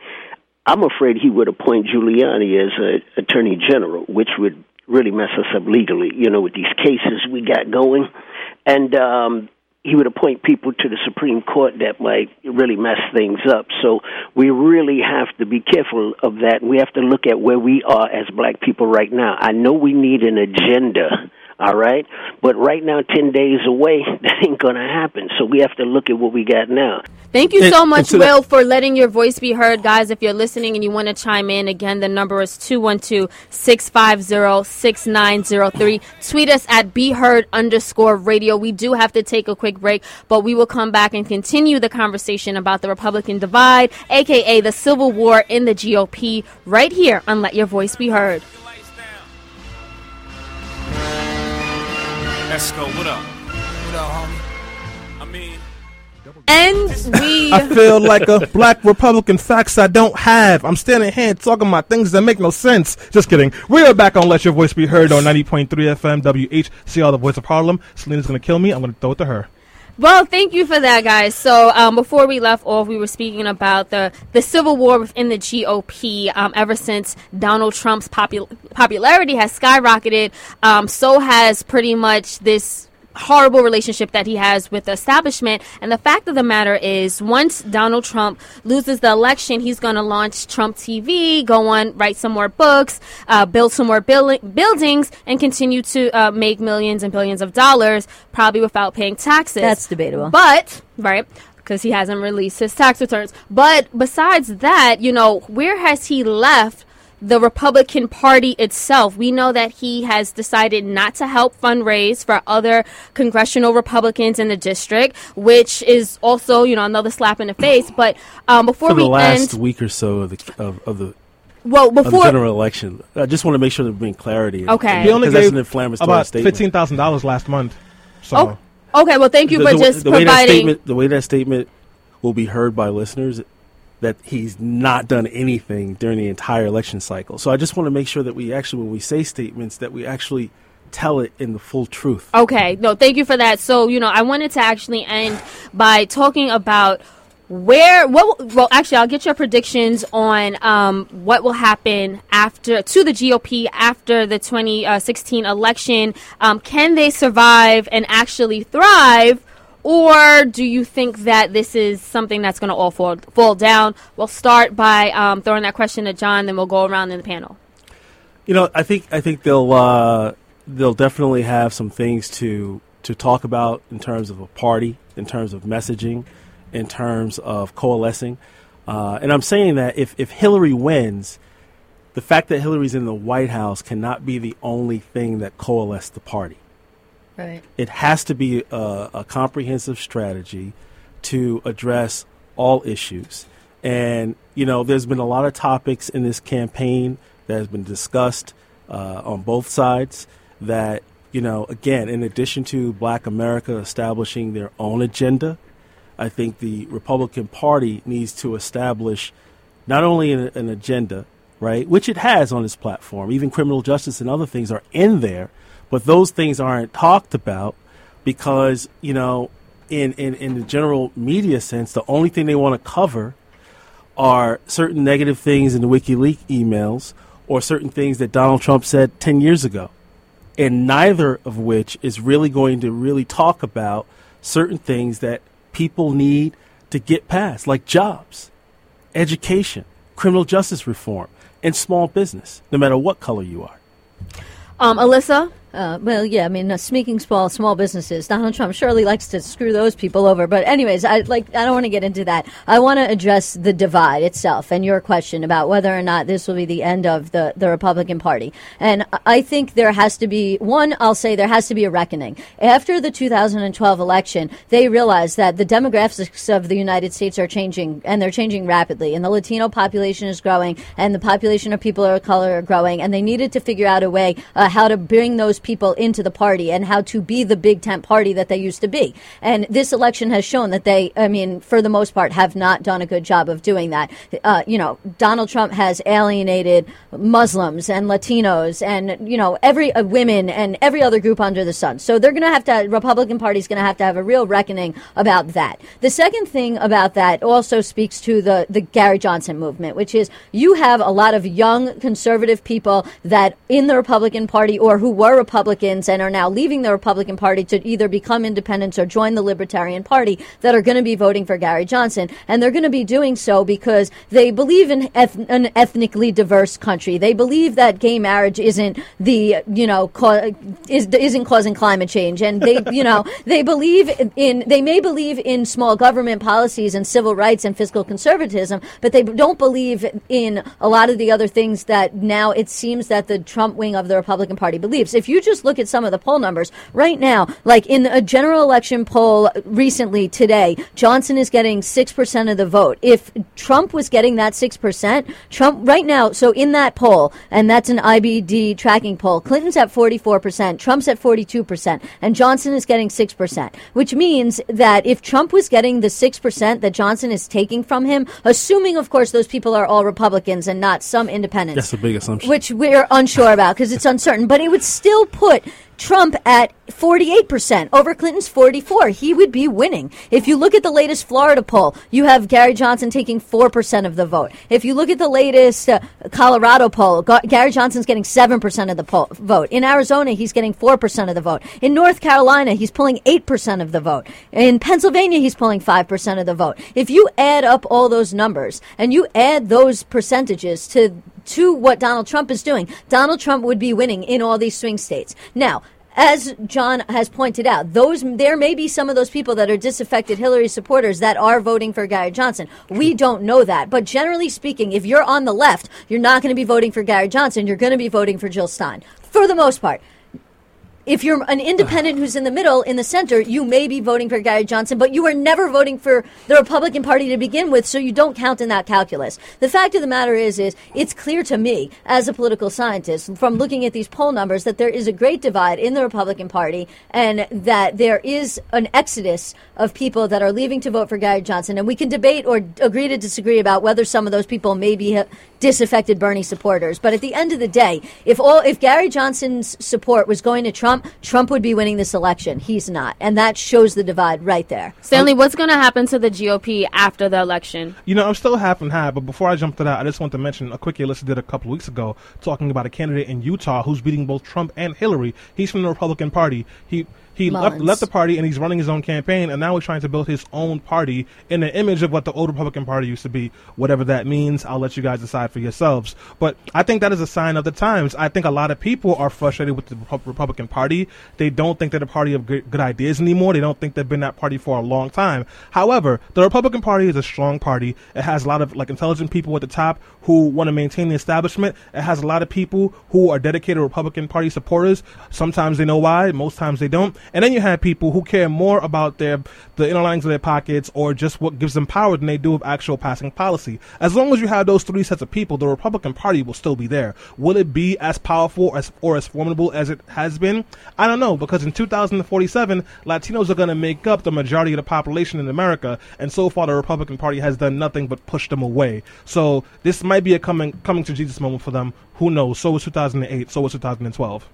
I'm afraid he would appoint Giuliani as a attorney general, which would really mess us up legally. You know, with these cases we got going, and um, he would appoint people to the Supreme Court that might really mess things up. So we really have to be careful of that. We have to look at where we are as black people right now. I know we need an agenda. All right, but right now, ten days away, [LAUGHS] that ain't gonna happen. So we have to look at what we got now. Thank you so and much, to that- Will, for letting your voice be heard. Guys, if you're listening and you want to chime in, again, the number is 212-650-6903. Tweet us at BeHeard underscore radio. We do have to take a quick break, but we will come back and continue the conversation about the Republican divide, aka the civil war in the GOP, right here on Let Your Voice Be Heard. Let's. What up? What up, homie? I mean, And we [LAUGHS] I feel like a black Republican facts I don't have. I'm standing here talking about things that make no sense. Just kidding. We are back on Let Your Voice Be Heard on 90.3 FM WHCR, the voice of Harlem. Selena's going to kill me. I'm going to throw it to her. Well, thank you for that, guys. So, um, before we left off, we were speaking about the, the civil war within the GOP. Um, ever since Donald Trump's popul- popularity has skyrocketed, um, so has pretty much this horrible relationship that he has with the establishment. And the fact of the matter is, once Donald Trump loses the election, he's going to launch Trump TV, go on, write some more books, uh, build some more buil- buildings, and continue to uh, make millions and billions of dollars, probably without paying taxes. That's debatable. But, right. Because he hasn't released his tax returns. But besides that, you know, where has he left the Republican Party itself. We know that he has decided not to help fundraise for other congressional Republicans in the district, which is also, you know, another slap in the face. But um, before For the we last end, week or so of the of, of the well, of the before general election, I just want to make sure there's been clarity. Okay. He only because that's gave an about fifteen thousand dollars last month. So oh, okay. Well, thank you the, for the, just the way that providing. statement, the way that statement will be heard by listeners, that he's not done anything during the entire election cycle. So I just want to make sure that we actually, when we say statements, that we actually tell it in the full truth. Okay, no, thank you for that. So, you know, I wanted to actually end by talking about where what well actually I'll get your predictions on um, what will happen after to the GOP after the 2016 election. Um, can they survive and actually thrive? Or do you think that this is something that's going to all fall, fall down? We'll start by um, throwing that question to John, then we'll go around in the panel. You know, I think I think they'll uh, they'll definitely have some things to to talk about in terms of a party, in terms of messaging, in terms of coalescing. Uh, and I'm saying that if if Hillary wins, the fact that Hillary's in the White House cannot be the only thing that coalesced the party. Right. It has to be a, a comprehensive strategy to address all issues. And, you know, there's been a lot of topics in this campaign that has been discussed uh, on both sides that, you know, again, in addition to black America establishing their own agenda, I think the Republican Party needs to establish not only an, an agenda, right, which it has on its platform, even criminal justice and other things are in there, but those things aren't talked about because, you know, in, in, in the general media sense, the only thing they want to cover are certain negative things in the WikiLeaks emails or certain things that Donald Trump said 10 years ago. And neither of which is really going to really talk about certain things that people need to get past, like jobs, education, criminal justice reform, and small business, no matter what color you are. Um, Alyssa? Uh, well, yeah, I mean, uh, speaking small small businesses, Donald Trump surely likes to screw those people over. But anyways, I like I don't want to get into that. I want to address the divide itself and your question about whether or not this will be the end of the the Republican Party. And I- think there has to be one. I'll say there has to be a reckoning after the 2012 election. They realized that the demographics of the United States are changing, and they're changing rapidly. And the Latino population is growing, and the population of people of color are growing. And they needed to figure out a way uh, how to bring those people into the party and how to be the big tent party that they used to be. And this election has shown that they, I mean, for the most part, have not done a good job of doing that. Uh, you know, Donald Trump has alienated Muslims and Latinos and, you know, every uh, women and every other group under the sun. So they're going to have to, Republican Party's going to have to have a real reckoning about that. The second thing about that also speaks to the, the Gary Johnson movement, which is you have a lot of young conservative people that in the Republican Party or who were Republicans and are now leaving the Republican Party to either become independents or join the Libertarian Party that are going to be voting for Gary Johnson. And they're going to be doing so because they believe in eth- an ethnically diverse country. They believe that gay marriage isn't the, you know, ca- is, isn't causing climate change. And they, you know, [LAUGHS] they believe in, they may believe in small government policies and civil rights and fiscal conservatism, but they don't believe in a lot of the other things that now it seems that the Trump wing of the Republican Party believes. If you just look at some of the poll numbers right now, like in a general election poll recently today, Johnson is getting 6% of the vote. If Trump was getting that 6%, Trump right now, so in that poll, and that's an IBD tracking poll, Clinton's at 44%, Trump's at 42%, and Johnson is getting 6%, which means that if Trump was getting the 6% that Johnson is taking from him, assuming, of course, those people are all Republicans and not some independents. That's a big assumption. Which we're unsure about because it's uncertain, but it would still put Trump at 48% over Clinton's 44. He would be winning. If you look at the latest Florida poll, you have Gary Johnson taking 4% of the vote. If you look at the latest uh, Colorado poll, Ga- Gary Johnson's getting 7% of the poll, vote. In Arizona, he's getting 4% of the vote. In North Carolina, he's pulling 8% of the vote. In Pennsylvania, he's pulling 5% of the vote. If you add up all those numbers and you add those percentages to to what Donald Trump is doing, Donald Trump would be winning in all these swing states. Now, as John has pointed out, those there may be some of those people that are disaffected Hillary supporters that are voting for Gary Johnson. We don't know that, but generally speaking, if you're on the left, you're not going to be voting for Gary Johnson. You're going to be voting for Jill Stein for the most part. If you're an independent who's in the middle, in the center, you may be voting for Gary Johnson, but you were never voting for the Republican Party to begin with, so you don't count in that calculus. The fact of the matter is, is it's clear to me as a political scientist from looking at these poll numbers that there is a great divide in the Republican Party, and that there is an exodus of people that are leaving to vote for Gary Johnson. And we can debate or agree to disagree about whether some of those people may be uh, disaffected Bernie supporters. But at the end of the day, if all if Gary Johnson's support was going to Trump, Trump would be winning this election. He's not, and that shows the divide right there. Stanley, what's going to happen to the GOP after the election? You know, I'm still half and half, but before I jump to that, I just want to mention a quick Alyssa did a couple weeks ago talking about a candidate in Utah who's beating both Trump and Hillary. He's from the Republican Party. He he left, left the party and he's running his own campaign, and now he's trying to build his own party in the image of what the old Republican Party used to be. Whatever that means, I'll let you guys decide for yourselves. But I think that is a sign of the times. I think a lot of people are frustrated with the Repu- Republican Party. They don't think they're the party of good, good ideas anymore. They don't think they've been that party for a long time. However, the Republican Party is a strong party. It has a lot of like intelligent people at the top who want to maintain the establishment. It has a lot of people who are dedicated Republican Party supporters. Sometimes they know why, most times they don't. And then you have people who care more about their the inner linings of their pockets or just what gives them power than they do of actual passing policy. As long as you have those three sets of people, the Republican Party will still be there. Will it be as powerful as or as formidable as it has been? I don't know because in 2047, Latinos are going to make up the majority of the population in America, and so far the Republican Party has done nothing but push them away. So this might be a coming coming to Jesus moment for them. Who knows? So was 2008. So was 2012.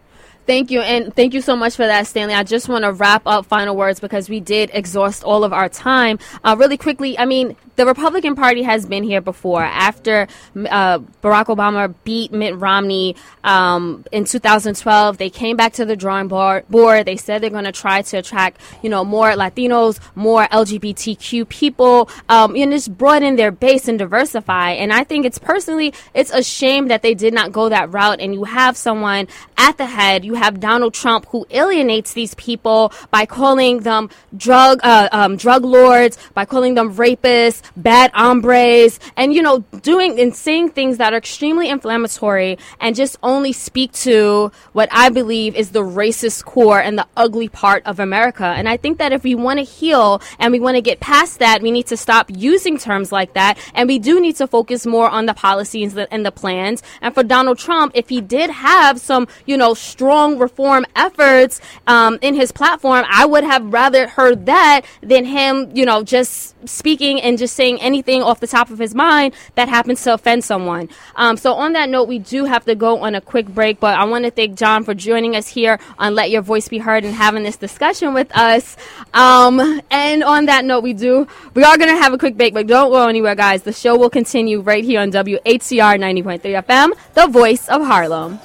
Thank you, and thank you so much for that, Stanley. I just want to wrap up final words because we did exhaust all of our time. Uh, really quickly, I mean, the Republican Party has been here before. After uh, Barack Obama beat Mitt Romney um, in 2012, they came back to the drawing board. They said they're going to try to attract, you know, more Latinos, more LGBTQ people, um, and just broaden their base and diversify. And I think it's personally, it's a shame that they did not go that route. And you have someone at the head. You have Donald Trump who alienates these people by calling them drug uh, um, drug lords, by calling them rapists, bad hombres, and you know, doing and saying things that are extremely inflammatory and just only speak to what I believe is the racist core and the ugly part of America. And I think that if we want to heal and we want to get past that, we need to stop using terms like that, and we do need to focus more on the policies and the plans. And for Donald Trump, if he did have some, you know, strong reform efforts um, in his platform, I would have rather heard that than him, you know, just speaking and just saying anything off the top of his mind that happens to offend someone. Um, so on that note, we do have to go on a quick break, but I want to thank John for joining us here on Let Your Voice Be Heard and having this discussion with us. Um, and on that note, we do, we are going to have a quick break, but don't go anywhere, guys. The show will continue right here on WHCR 90.3 FM, the voice of Harlem.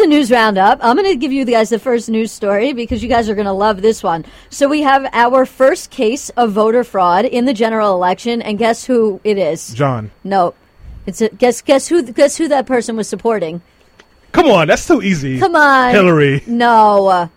The news roundup. I'm going to give you guys the first news story because you guys are going to love this one. So we have our first case of voter fraud in the general election, and guess who it is? John. No, it's a, guess guess who guess who that person was supporting? Come on, that's too easy. Come on, Hillary No, uh,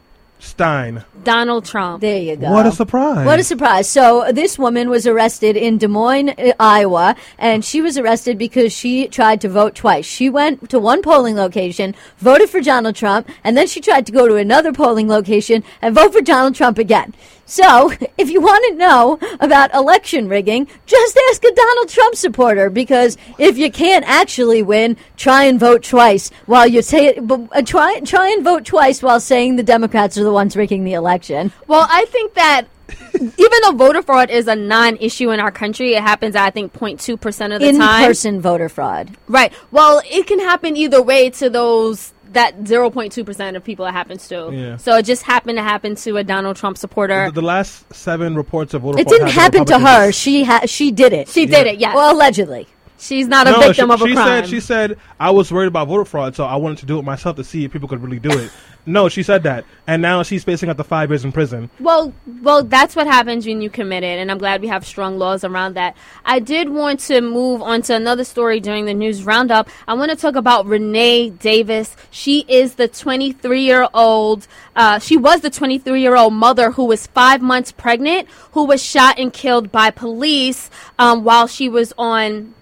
Stein. Donald Trump. there you go. What a surprise. What a surprise. So, this woman was arrested in Des Moines, Iowa, and she was arrested because she tried to vote twice. She went to one polling location, voted for Donald Trump, and then she tried to go to another polling location and vote for Donald Trump again. So, if you want to know about election rigging, just ask a Donald Trump supporter because if you can't actually win, try and vote twice while you say it. But uh, try try and vote twice while saying the Democrats are the ones rigging the election. Well, I think that even though voter fraud is a non-issue in our country, it happens I think 0.2 percent of the In time. person voter fraud. Right. Well, it can happen either way to those that 0.2 percent of people it happens to. Yeah. So it just happened to happen to a Donald Trump supporter. The, the last seven reports of voter It didn't happen to her. She ha- she did it. She did it. yeah. Well, allegedly. She's not a no, victim she, of a she crime. said she said I was worried about voter fraud, so I wanted to do it myself to see if people could really do it. [LAUGHS] no, she said that, and now she's facing up to five years in prison. Well, well, that's what happens when you commit it, and I'm glad we have strong laws around that. I did want to move on to another story during the news roundup. I want to talk about Renee Davis. She is the 23 year old. Uh, she was the 23 year old mother who was five months pregnant, who was shot and killed by police um, while she was on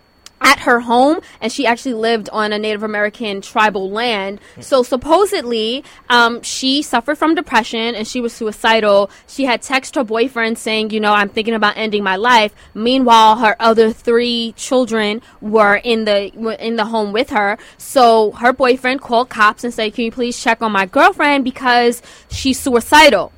at her home and she actually lived on a Native American tribal land. So supposedly, um, she suffered from depression and she was suicidal. She had texted her boyfriend saying, you know, I'm thinking about ending my life. Meanwhile, her other three children were in the were in the home with her. So her boyfriend called cops and said, can you please check on my girlfriend because she's suicidal.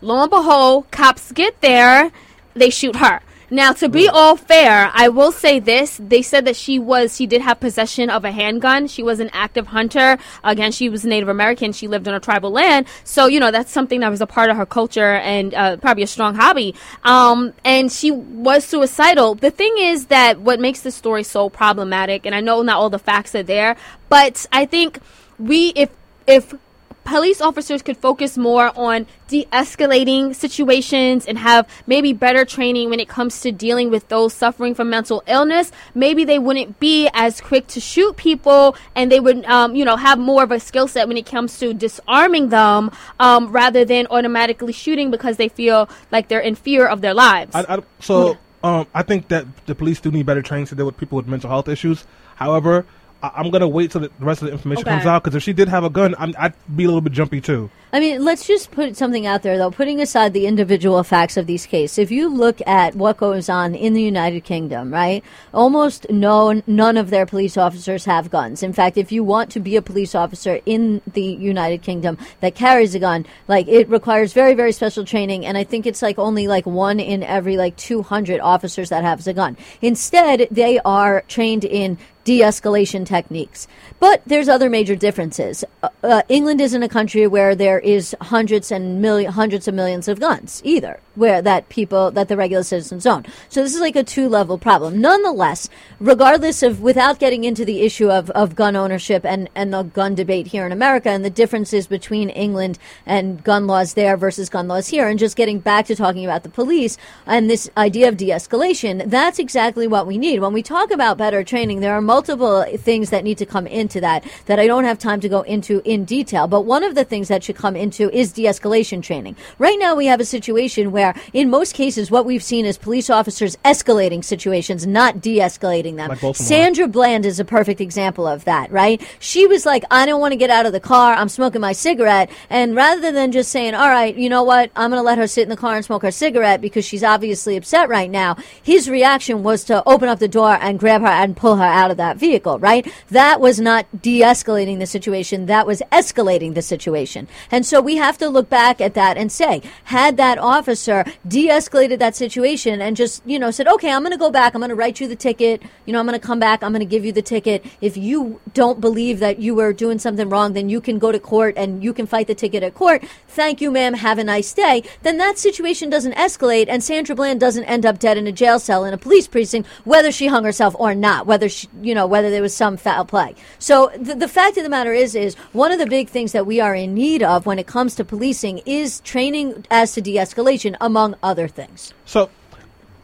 Lo and behold, cops get there, they shoot her. Now, to be all fair, I will say this. They said that she was, she did have possession of a handgun. She was an active hunter. Again, she was Native American. She lived on a tribal land. So, you know, that's something that was a part of her culture and uh, probably a strong hobby. Um, and she was suicidal. The thing is that what makes this story so problematic, and I know not all the facts are there, but I think we, if, if police officers could focus more on de-escalating situations and have maybe better training when it comes to dealing with those suffering from mental illness maybe they wouldn't be as quick to shoot people and they would um, you know have more of a skill set when it comes to disarming them um, rather than automatically shooting because they feel like they're in fear of their lives I, I, so um, I think that the police do need better training to deal with people with mental health issues. However, I, I'm gonna wait till the rest of the information Okay. comes out because if she did have a gun, I'm, I'd be a little bit jumpy too. I mean, let's just put something out there, though, putting aside the individual facts of these cases. If you look at what goes on in the United Kingdom, right, almost no, none of their police officers have guns. In fact, if you want to be a police officer in the United Kingdom that carries a gun, like, it requires very, very special training, and I think it's like only like one in every like 200 officers that has a gun. Instead, they are trained in de-escalation techniques. But there's other major differences. Uh, uh, England isn't a country where there is hundreds and million, hundreds of millions of guns either, where that people that the regular citizens own. So this is like a two-level problem. Nonetheless, regardless of without getting into the issue of, of gun ownership and and the gun debate here in America and the differences between England and gun laws there versus gun laws here, and just getting back to talking about the police and this idea of de-escalation, that's exactly what we need. When we talk about better training, there are multiple things that need to come into that that I don't have time to go into in detail. But one of the things that should come into is de-escalation training. Right now, we have a situation where, in most cases, what we've seen is police officers escalating situations, not de-escalating them. Like Sandra Bland is a perfect example of that, right? She was like, I don't want to get out of the car. I'm smoking my cigarette. And rather than just saying, all right, you know what? I'm going to let her sit in the car and smoke her cigarette because she's obviously upset right now. His reaction was to open up the door and grab her and pull her out of that vehicle, right? That was not de-escalating the situation. That was escalating the situation. And so we have to look back at that and say, had that officer de-escalated that situation and just, you know, said, okay, I'm going to go back. I'm going to write you the ticket. You know, I'm going to come back. I'm going to give you the ticket. If you don't believe that you were doing something wrong, then you can go to court and you can fight the ticket at court. Thank you, ma'am. Have a nice day. Then that situation doesn't escalate and Sandra Bland doesn't end up dead in a jail cell in a police precinct, whether she hung herself or not, whether she, you know, whether there was some foul play. So the, the fact of the matter is, is one of the big things that we are in need of when it comes to policing is training as to de-escalation, among other things. So,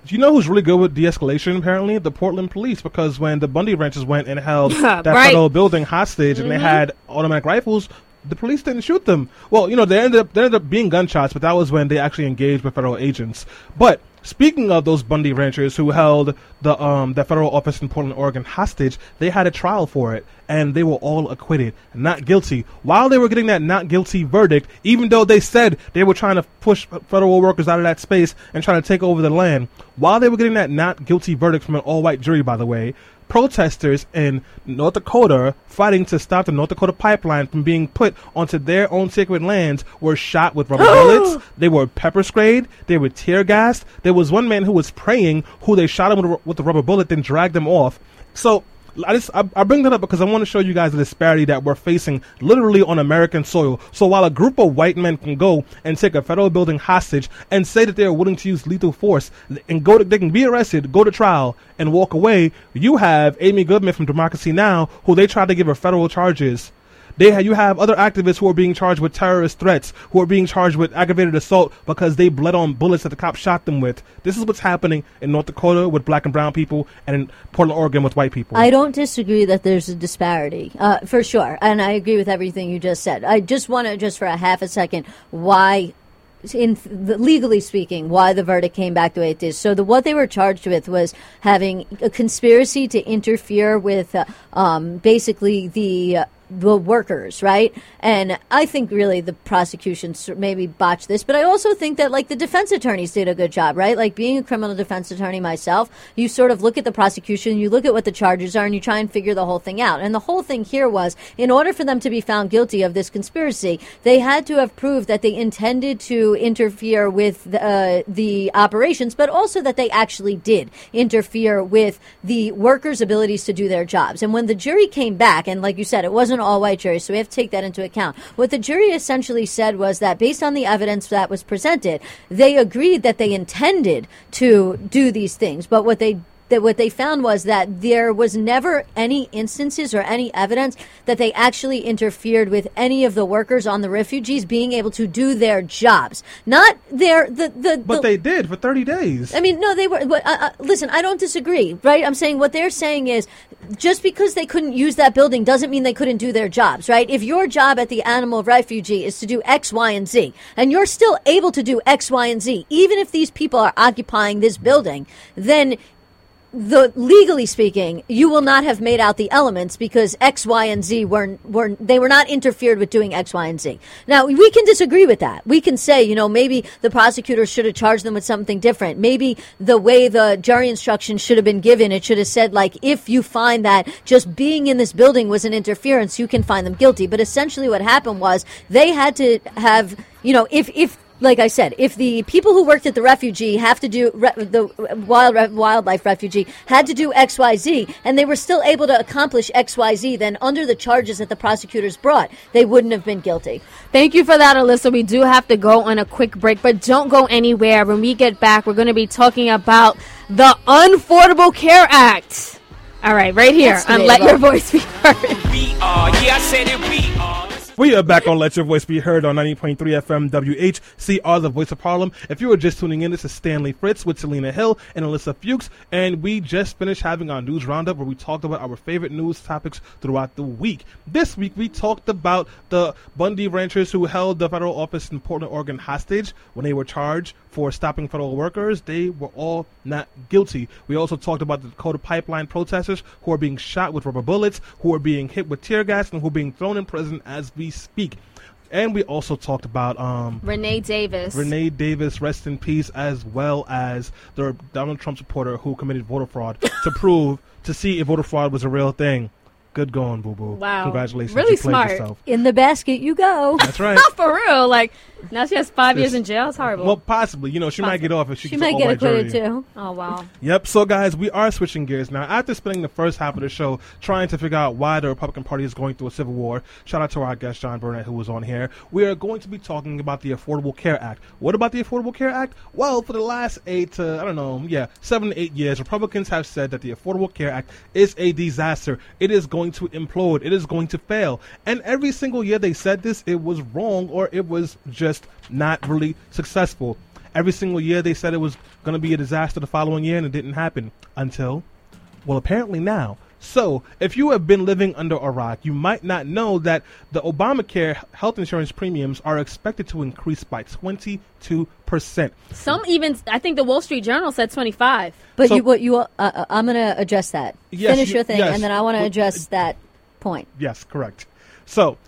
do you know who's really good with de-escalation? Apparently, the Portland police, because when the Bundy ranchers went and held [LAUGHS] that Right. federal building hostage, and they mm-hmm. had automatic rifles, the police didn't shoot them. Well, you know, they ended up there ended up being gunshots, but that was when they actually engaged with federal agents. But speaking of those Bundy ranchers who held the um the federal office in Portland, Oregon hostage, they had a trial for it, and they were all acquitted, not guilty. While they were getting that not guilty verdict, even though they said they were trying to push federal workers out of that space and trying to take over the land, while they were getting that not guilty verdict from an all-white jury, by the way, protesters in North Dakota fighting to stop the North Dakota pipeline from being put onto their own sacred lands were shot with rubber [GASPS] bullets. They were pepper sprayed. They were tear gassed. There was one man who was praying who they shot him with with a rubber bullet, then dragged him off. So I just I, I bring that up because I want to show you guys the disparity that we're facing literally on American soil. So while a group of white men can go and take a federal building hostage and say that they are willing to use lethal force and go to they can be arrested, go to trial, and walk away, you have Amy Goodman from Democracy Now, who they tried to give her federal charges. They you have other activists who are being charged with terrorist threats, who are being charged with aggravated assault because they bled on bullets that the cops shot them with. This is what's happening in North Dakota with black and brown people, and in Portland, Oregon with white people. I don't disagree that there's a disparity, uh, for sure, and I agree with everything you just said. I just want to just for a half a second why. In the, legally speaking, why the verdict came back the way it did. So, the what they were charged with was having a conspiracy to interfere with, uh, um, basically the uh, the workers, right? And I think really the prosecution maybe botched this, but I also think that like the defense attorneys did a good job, right? Like being a criminal defense attorney myself, you sort of look at the prosecution, you look at what the charges are, and you try and figure the whole thing out. And the whole thing here was, in order for them to be found guilty of this conspiracy, they had to have proved that they intended to interfere with uh, the operations, but also that they actually did interfere with the workers' abilities to do their jobs. And when the jury came back, and like you said, it wasn't all white jury, so we have to take that into account. What the jury essentially said was that based on the evidence that was presented, they agreed that they intended to do these things, but what they that what they found was that there was never any instances or any evidence that they actually interfered with any of the workers on the refugees being able to do their jobs. Not their the the. but the, they did for 30 days. I mean, no, they were. But, uh, uh, listen, I don't disagree, right? I'm saying what they're saying is just because they couldn't use that building doesn't mean they couldn't do their jobs, right? If your job at the animal refugee is to do X, Y, and Z, and you're still able to do X, Y, and Z, even if these people are occupying this building, then the legally speaking, you will not have made out the elements because X, Y, and Z were were they were not interfered with doing X, Y, and Z. Now we can disagree with that. We can say, you know, maybe the prosecutor should have charged them with something different. Maybe the way the jury instruction should have been given, it should have said like, if you find that just being in this building was an interference, you can find them guilty. But essentially, what happened was they had to have, you know, if if like I said, if the people who worked at the refugee have to do re- the wild re- wildlife refugee had to do X Y Z, and they were still able to accomplish X Y Z, then under the charges that the prosecutors brought, they wouldn't have been guilty. Thank you for that, Alyssa. We do have to go on a quick break, but don't go anywhere. When we get back, we're going to be talking about the Unaffordable Care Act. All right, right here That's on Let. Your Voice Be Heard. We are, yeah, I said it, we are. We are back on Let Your Voice Be Heard on 90.3 FM WHCR, the voice of Harlem. If you were just tuning in, this is Stanley Fritz with Selena Hill and Alyssa Fuchs, and we just finished having our news roundup where we talked about our favorite news topics throughout the week. This week, we talked about the Bundy ranchers who held the federal office in Portland, Oregon hostage when they were charged for stopping federal workers. They were all not guilty. We also talked about the Dakota pipeline protesters who are being shot with rubber bullets, who are being hit with tear gas, and who are being thrown in prison as we speak. And we also talked about um, Renee Davis. Renee Davis, rest in peace, as well as the Donald Trump supporter who committed voter fraud to prove to see if voter fraud was a real thing. Good going, boo boo. Wow. Congratulations. Really you smart. Yourself. In the basket you go. That's right. [LAUGHS] For real. Like, now she has five years in jail. It's horrible. Well, possibly. You know, she might get off if she, She gets might get acquitted jury. too. oh, wow. Yep. So, guys, we are switching gears now. After spending the first half of the show trying to figure out why the Republican Party is going through a civil war, shout out to our guest John Burnett who was on here. We are going to be talking about the Affordable Care Act. What about the Affordable Care Act? Well, for the last eight to I don't know, yeah, seven to eight years, Republicans have said that the Affordable Care Act is a disaster. It is going to implode. It is going to fail. And every single year they said this, it was wrong or it was just not really successful. Every single year they said it was going to be a disaster the following year, and it didn't happen until, well, apparently now. So, if you have been living under a rock, you might not know that the Obamacare health insurance premiums are expected to increase by 22%. Some even, I think the Wall Street Journal said 25. But So- you, what you, uh, uh, I'm going to address that. Yes, Finish you- your thing, yes. and then I want to Well, address that point. Yes, correct. So,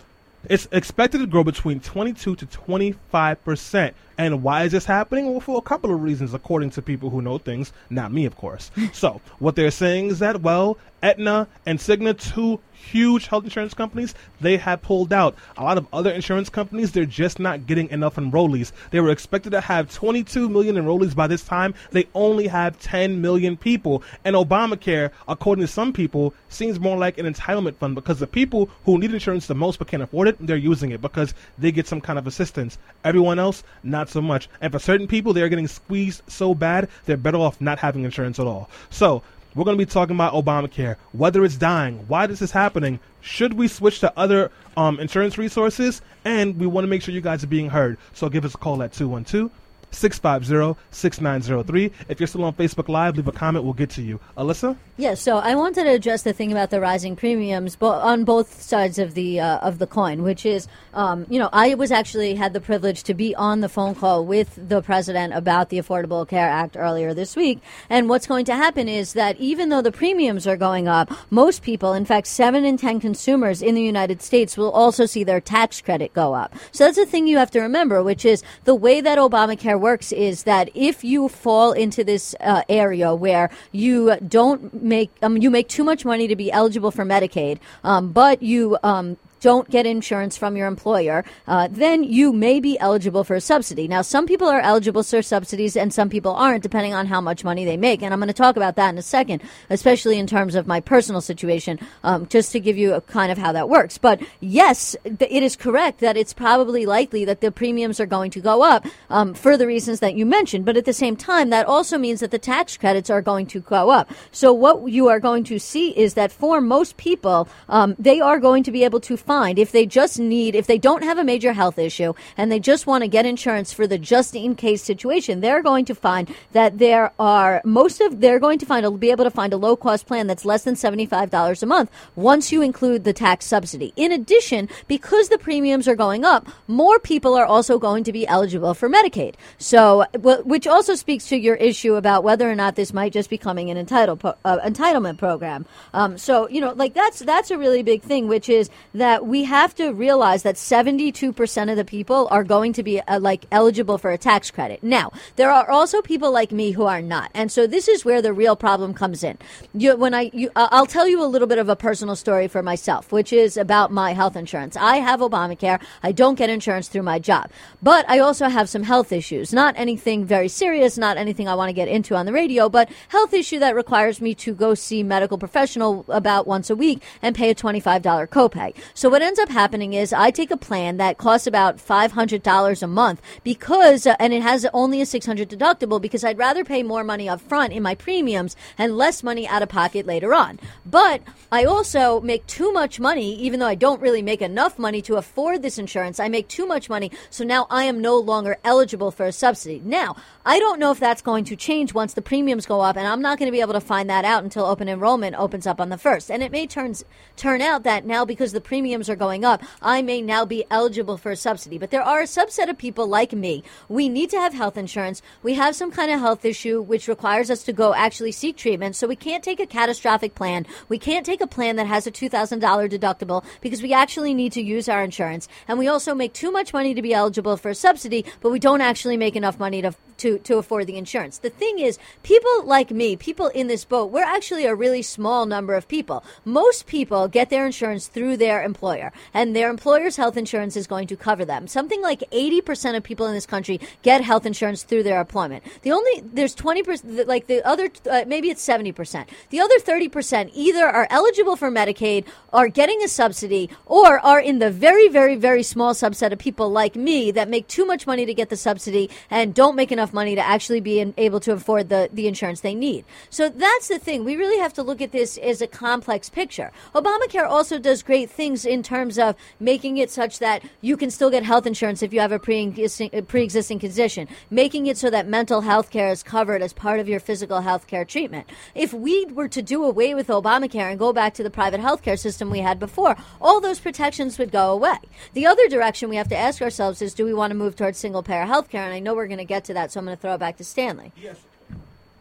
it's expected to grow between 22 to 25 percent And why is this happening? Well, for a couple of reasons, according to people who know things, not me, of course. [LAUGHS] so, what they're saying is that, well, Aetna and Cigna, two huge health insurance companies, they have pulled out. A lot of other insurance companies, they're just not getting enough enrollees. They were expected to have 22 million enrollees by this time. They only have 10 million people. And Obamacare, according to some people, seems more like an entitlement fund because the people who need insurance the most but can't afford it, they're using it because they get some kind of assistance. Everyone else, not so much. And for certain people, they're getting squeezed so bad, they're better off not having insurance at all. So, we're going to be talking about Obamacare, whether it's dying, why this is happening, should we switch to other um, insurance resources, and we want to make sure you guys are being heard. So give us a call at 212 650 6903. If you're still on Facebook Live, leave a comment. We'll get to you. Alyssa? Yeah, so I wanted to address the thing about the rising premiums bo- on both sides of the uh, of the coin, which is, um, you know, I was actually had the privilege to be on the phone call with the president about the Affordable Care Act earlier this week, and what's going to happen is that even though the premiums are going up, most people, in fact, seven in ten consumers in the United States, will also see their tax credit go up. So that's the thing you have to remember, which is the way that Obamacare works is that if you fall into this uh, area where you don't make um, you make too much money to be eligible for Medicaid, um, but you um, don't get insurance from your employer, uh, then you may be eligible for a subsidy. Now, some people are eligible for subsidies and some people aren't, depending on how much money they make. And I'm going to talk about that in a second, especially in terms of my personal situation, um, just to give you a kind of how that works. But yes, th- it is correct that it's probably likely that the premiums are going to go up um, for the reasons that you mentioned. But at the same time, that also means that the tax credits are going to go up. So what you are going to see is that for most people, um, they are going to be able to find if they just need, if they don't have a major health issue and they just want to get insurance for the just in case situation, they're going to find that there are most of, they're going to find, be able to find a low cost plan that's less than $75 a month once you include the tax subsidy. In addition, because the premiums are going up, more people are also going to be eligible for Medicaid. So, which also speaks to your issue about whether or not this might just be becoming an entitled po- uh, entitlement program. Um, so, you know, like that's that's a really big thing, which is that we have to realize that 72% of the people are going to be uh, like eligible for a tax credit. Now, there are also people like me who are not. And so this is where the real problem comes in. You, when I, you, uh, I'll tell you a little bit of a personal story for myself, which is about my health insurance. I have Obamacare. I don't get insurance through my job, but I also have some health issues. Not anything very serious, not anything I want to get into on the radio, but health issue that requires me to go see medical professional about once a week and pay a $25 copay. So what ends up happening is I take a plan that costs about $500 a month because, uh, and it has only a 600 deductible because I'd rather pay more money up front in my premiums and less money out of pocket later on. But I also make too much money, even though I don't really make enough money to afford this insurance. I make too much money. So now I am no longer eligible for a subsidy. Now, I don't know if that's going to change once the premiums go up, and I'm not going to be able to find that out until open enrollment opens up on the first. And it may turns turn out that now because the premiums are going up, I may now be eligible for a subsidy. But there are a subset of people like me. We need to have health insurance. We have some kind of health issue which requires us to go actually seek treatment. So we can't take a catastrophic plan. We can't take a plan that has a $2,000 deductible because we actually need to use our insurance. And we also make too much money to be eligible for a subsidy, but we don't actually make enough money to to, to afford the insurance. The thing is, people like me, people in this boat, we're actually a really small number of people. Most people get their insurance through their employer, and their employer's health insurance is going to cover them. Something like 80% of people in this country get health insurance through their employment. The only, there's 20%, like the other, uh, maybe it's 70%. The other 30% either are eligible for Medicaid, are getting a subsidy, or are in the very, very, very small subset of people like me that make too much money to get the subsidy and don't make enough money to actually be in, able to afford the, the insurance they need. So that's the thing. We really have to look at this as a complex picture. Obamacare also does great things in terms of making it such that you can still get health insurance if you have a pre-existing, a uh, pre-existing condition, making it so that mental health care is covered as part of your physical health care treatment. If we were to do away with Obamacare and go back to the private health care system we had before, all those protections would go away. The other direction we have to ask ourselves is do we want to move towards single payer health care? And I know we're going to get to that, so I'm going to throw it back to Stanley. Yes.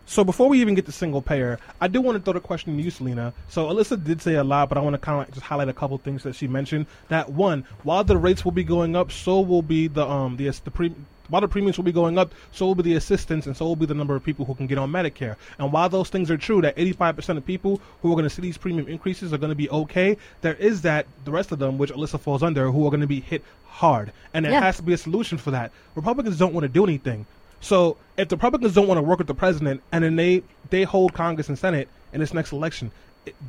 So before we even get to single payer, I do want to throw the question to you, Selena. So Alyssa did say a lot, but I want to kind of just highlight a couple things that she mentioned. That one, while the rates will be going up, so will be the um the the pre while the premiums will be going up, so will be the assistance, and so will be the number of people who can get on Medicare. And while those things are true, that 85% of people who are going to see these premium increases are going to be okay, there is that the rest of them, which Alyssa falls under, who are going to be hit hard. And there Yeah. has to be a solution for that. Republicans don't want to do anything. So if the Republicans don't want to work with the president, and then they they hold Congress and Senate in this next election,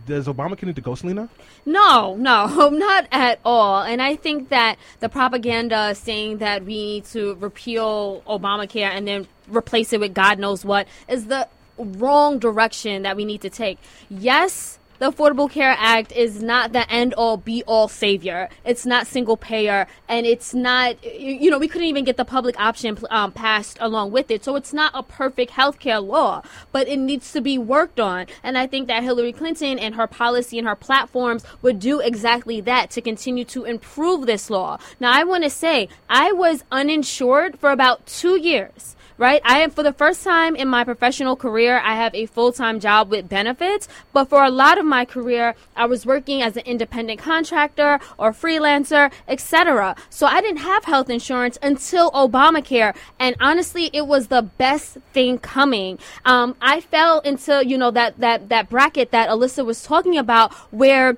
does Obamacare need to go, Selena? No, no, [LAUGHS] not at all. And I think that the propaganda saying that we need to repeal Obamacare and then replace it with God knows what is the wrong direction that we need to take. Yes, the Affordable Care Act is not the end all be all savior. It's not single payer, and it's not, you know, we couldn't even get the public option um, passed along with it. So it's not a perfect healthcare law, but it needs to be worked on. And I think that Hillary Clinton and her policy and her platforms would do exactly that to continue to improve this law. Now, I want to say, I was uninsured for about two years right? I am for the first time in my professional career, I have a full time job with benefits. But for a lot of my career, I was working as an independent contractor or freelancer, etc. So I didn't have health insurance until Obamacare, and honestly, it was the best thing coming. Um, I fell into you know that that that bracket that Alyssa was talking about, where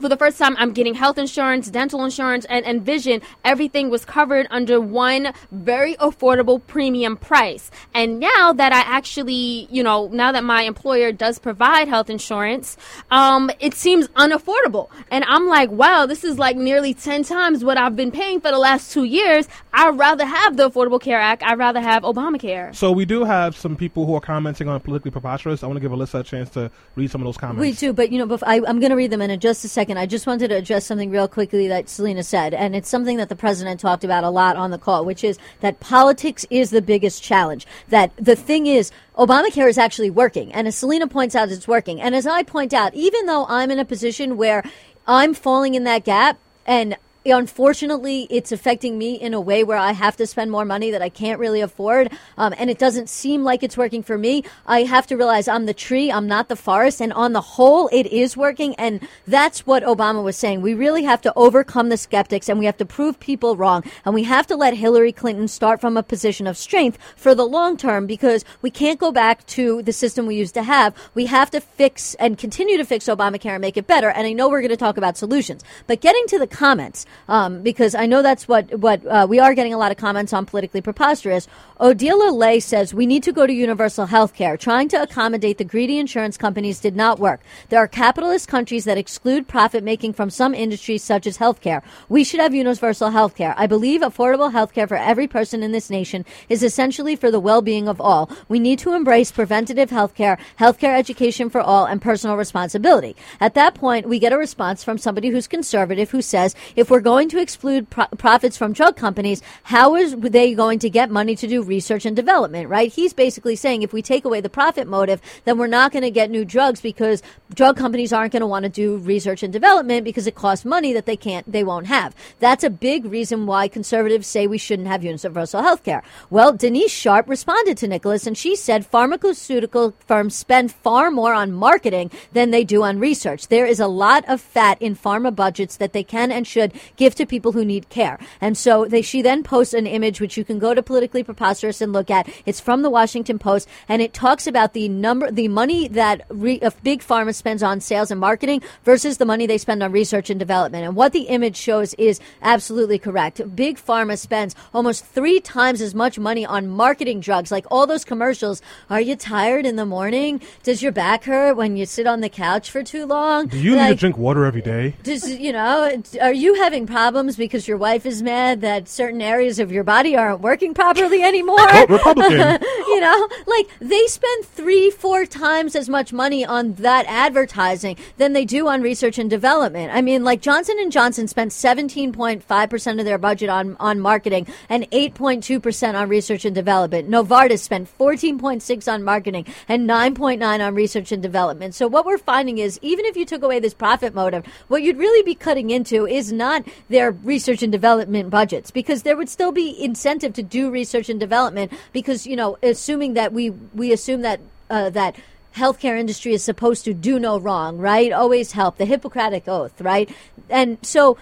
for the first time, I'm getting health insurance, dental insurance, and, and vision. Everything was covered under one very affordable premium price. And now that I actually, you know, now that my employer does provide health insurance, um, it seems unaffordable. And I'm like, wow, this is like nearly 10 times what I've been paying for the last two years. I'd rather have the Affordable Care Act. I'd rather have Obamacare. So we do have some people who are commenting on politically preposterous. I want to give Alyssa a chance to read some of those comments. We do, but you know, I, I'm going to read them in just a second. I just wanted to address something real quickly that Selena said, and it's something that the president talked about a lot on the call, which is that politics is the biggest challenge. That the thing is, Obamacare is actually working, and as Selena points out, it's working. And as I point out, even though I'm in a position where I'm falling in that gap, and unfortunately it's affecting me in a way where I have to spend more money that I can't really afford um, and it doesn't seem like it's working for me. I have to realize I'm the tree I'm not the forest and on the whole it is working and that's what Obama was saying. We really have to overcome the skeptics and we have to prove people wrong and we have to let Hillary Clinton start from a position of strength for the long term because we can't go back to the system we used to have. We have to fix and continue to fix Obamacare and make it better and I know we're going to talk about solutions. But getting to the comments um, because I know that's what what uh, we are getting a lot of comments on politically preposterous. Odila Lay says we need to go to universal health care. Trying to accommodate the greedy insurance companies did not work. There are capitalist countries that exclude profit making from some industries such as healthcare. We should have universal health care. I believe affordable health care for every person in this nation is essentially for the well-being of all. We need to embrace preventative health care, healthcare education for all, and personal responsibility. At that point, we get a response from somebody who's conservative who says if we're going to exclude pro- profits from drug companies, how is they going to get money to do research and development, right? He's basically saying if we take away the profit motive, then we're not going to get new drugs because drug companies aren't going to want to do research and development because it costs money that they can't, they won't have. That's a big reason why conservatives say we shouldn't have universal health care. Well, Denise Sharp responded to Nicholas and she said pharmaceutical firms spend far more on marketing than they do on research. There is a lot of fat in pharma budgets that they can and should give to people who need care. And so they, she then posts an image which you can go to politically preposterous and look at. It's from the Washington Post and it talks about the number, the money that re, big pharma spends on sales and marketing versus the money they spend on research and development. And what the image shows is absolutely correct. Big pharma spends almost three times as much money on marketing drugs, like all those commercials. Are you tired in the morning? Does your back hurt when you sit on the couch for too long? Do you need to drink water every day? does you know? Are you having problems because your wife is mad that certain areas of your body aren't working properly anymore? Vote Republican. [LAUGHS] you know, like they spend three, four times as much money on that advertising than they do on research and development. I mean, like Johnson and Johnson spent seventeen point five percent of their budget on on marketing and eight point two percent on research and development. Novartis spent fourteen point six on marketing and nine point nine on research and development. So what we're finding is even if you took away this profit motive, what you'd really be cutting into is not their research and development budgets because there would still be incentive to do research and development because you know assuming that we we assume that uh, that healthcare industry is supposed to do no wrong right? Always help. The hippocratic oath right? And so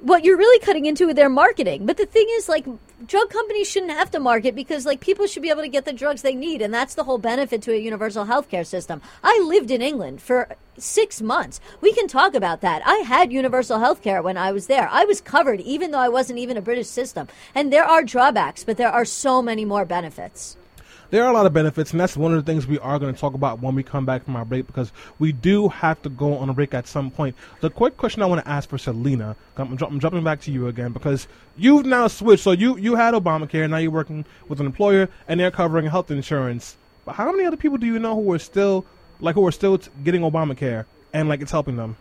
what you're really cutting into with their marketing. But the thing is, like, drug companies shouldn't have to market because, like, people should be able to get the drugs they need, and that's the whole benefit to a universal healthcare system. I lived in England for six months. We can talk about that. I had universal healthcare when I was there. I was covered, even though I wasn't even a British system. And there are drawbacks, but there are so many more benefits. There are a lot of benefits, and that's one of the things we are going to talk about when we come back from our break because we do have to go on a break at some point. The quick question I want to ask for Selena, I'm, I'm jumping back to you again because you've now switched. So you you had Obamacare, now you're working with an employer, and they're covering health insurance. But how many other people do you know who are still like who are still t- getting Obamacare and like it's helping them?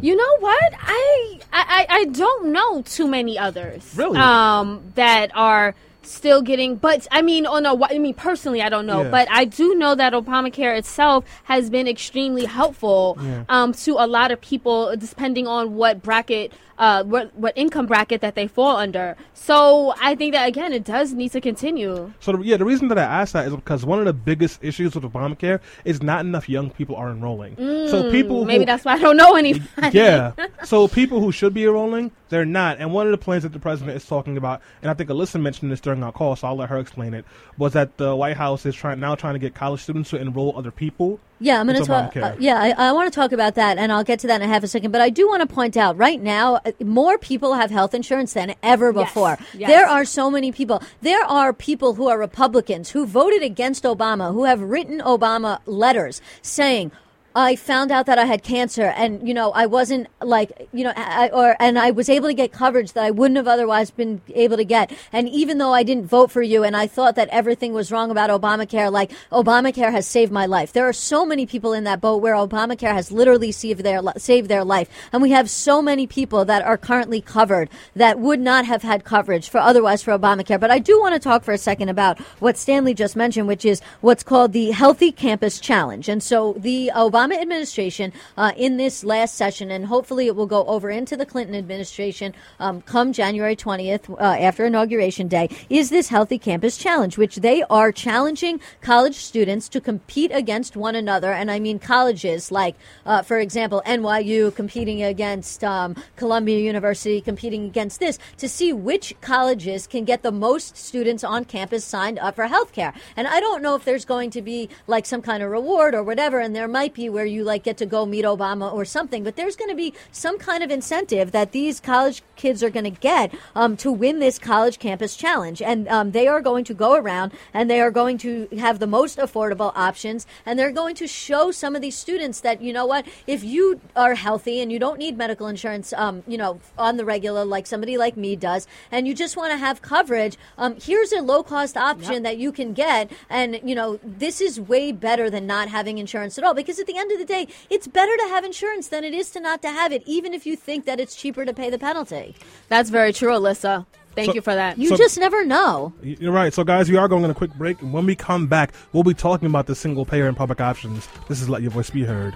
You know what? I, I I- I don't know too many others. Really? Um, that are still getting. But I mean, on a I mean, personally, I don't know. Yeah. But I do know that Obamacare itself has been extremely helpful Yeah. um, to a lot of people, depending on what bracket. Uh, what what income bracket that they fall under? So I think that again, it does need to continue. So the, yeah, the reason that I asked that is because one of the biggest issues with Obamacare is not enough young people are enrolling. so Mm, people maybe who, that's why I don't know anybody. [LAUGHS] yeah. So people who should be enrolling, they're not. And one of the plans that the president is talking about, and I think Alyssa mentioned this during our call, so I'll let her explain it, was that the White House is trying now trying to get college students to enroll other people. Yeah, I'm going to talk. Uh, yeah, I, I want to talk about that, and I'll get to that in a half a second. But I do want to point out right now, uh, more people have health insurance than ever Yes, before. yes. There are so many people. There are people who are Republicans who voted against Obama, who have written Obama letters saying. I found out that I had cancer, and you know I wasn't like you know, I, or and I was able to get coverage that I wouldn't have otherwise been able to get. And even though I didn't vote for you, and I thought that everything was wrong about Obamacare, like Obamacare has saved my life. There are so many people in that boat where Obamacare has literally saved their saved their life, and we have so many people that are currently covered that would not have had coverage for otherwise for Obamacare. But I do want to talk for a second about what Stanley just mentioned, which is what's called the Healthy Campus Challenge. And so the Obama administration uh, in this last session, and hopefully it will go over into the Clinton administration um, come January 20th uh, after Inauguration Day, is this Healthy Campus Challenge, which they are challenging college students to compete against one another. And I mean colleges like, uh, for example, NYU competing against um, Columbia University, competing against this to see which colleges can get the most students on campus signed up for healthcare. And I don't know if there's going to be like some kind of reward or whatever, and there might be where you like get to go meet Obama or something, but there's going to be some kind of incentive that these college kids are going to get um, to win this college campus challenge. And um, they are going to go around and they are going to have the most affordable options, and they're going to show some of these students that, you know what, if you are healthy and you don't need medical insurance, um, you know, on the regular, like somebody like me does, and you just want to have coverage, um, here's a low cost option that you can get. And, you know, this is way better than not having insurance at all because at the end of the day, it's better to have insurance than it is to not to have it, even if you think that it's cheaper to pay the penalty. That's very true, Alyssa. Thank So- you for that. You So- just never know. You're right. So, guys, we are going on a quick break, and when we come back, we'll be talking about the single payer and public options. This is Let Your Voice Be Heard.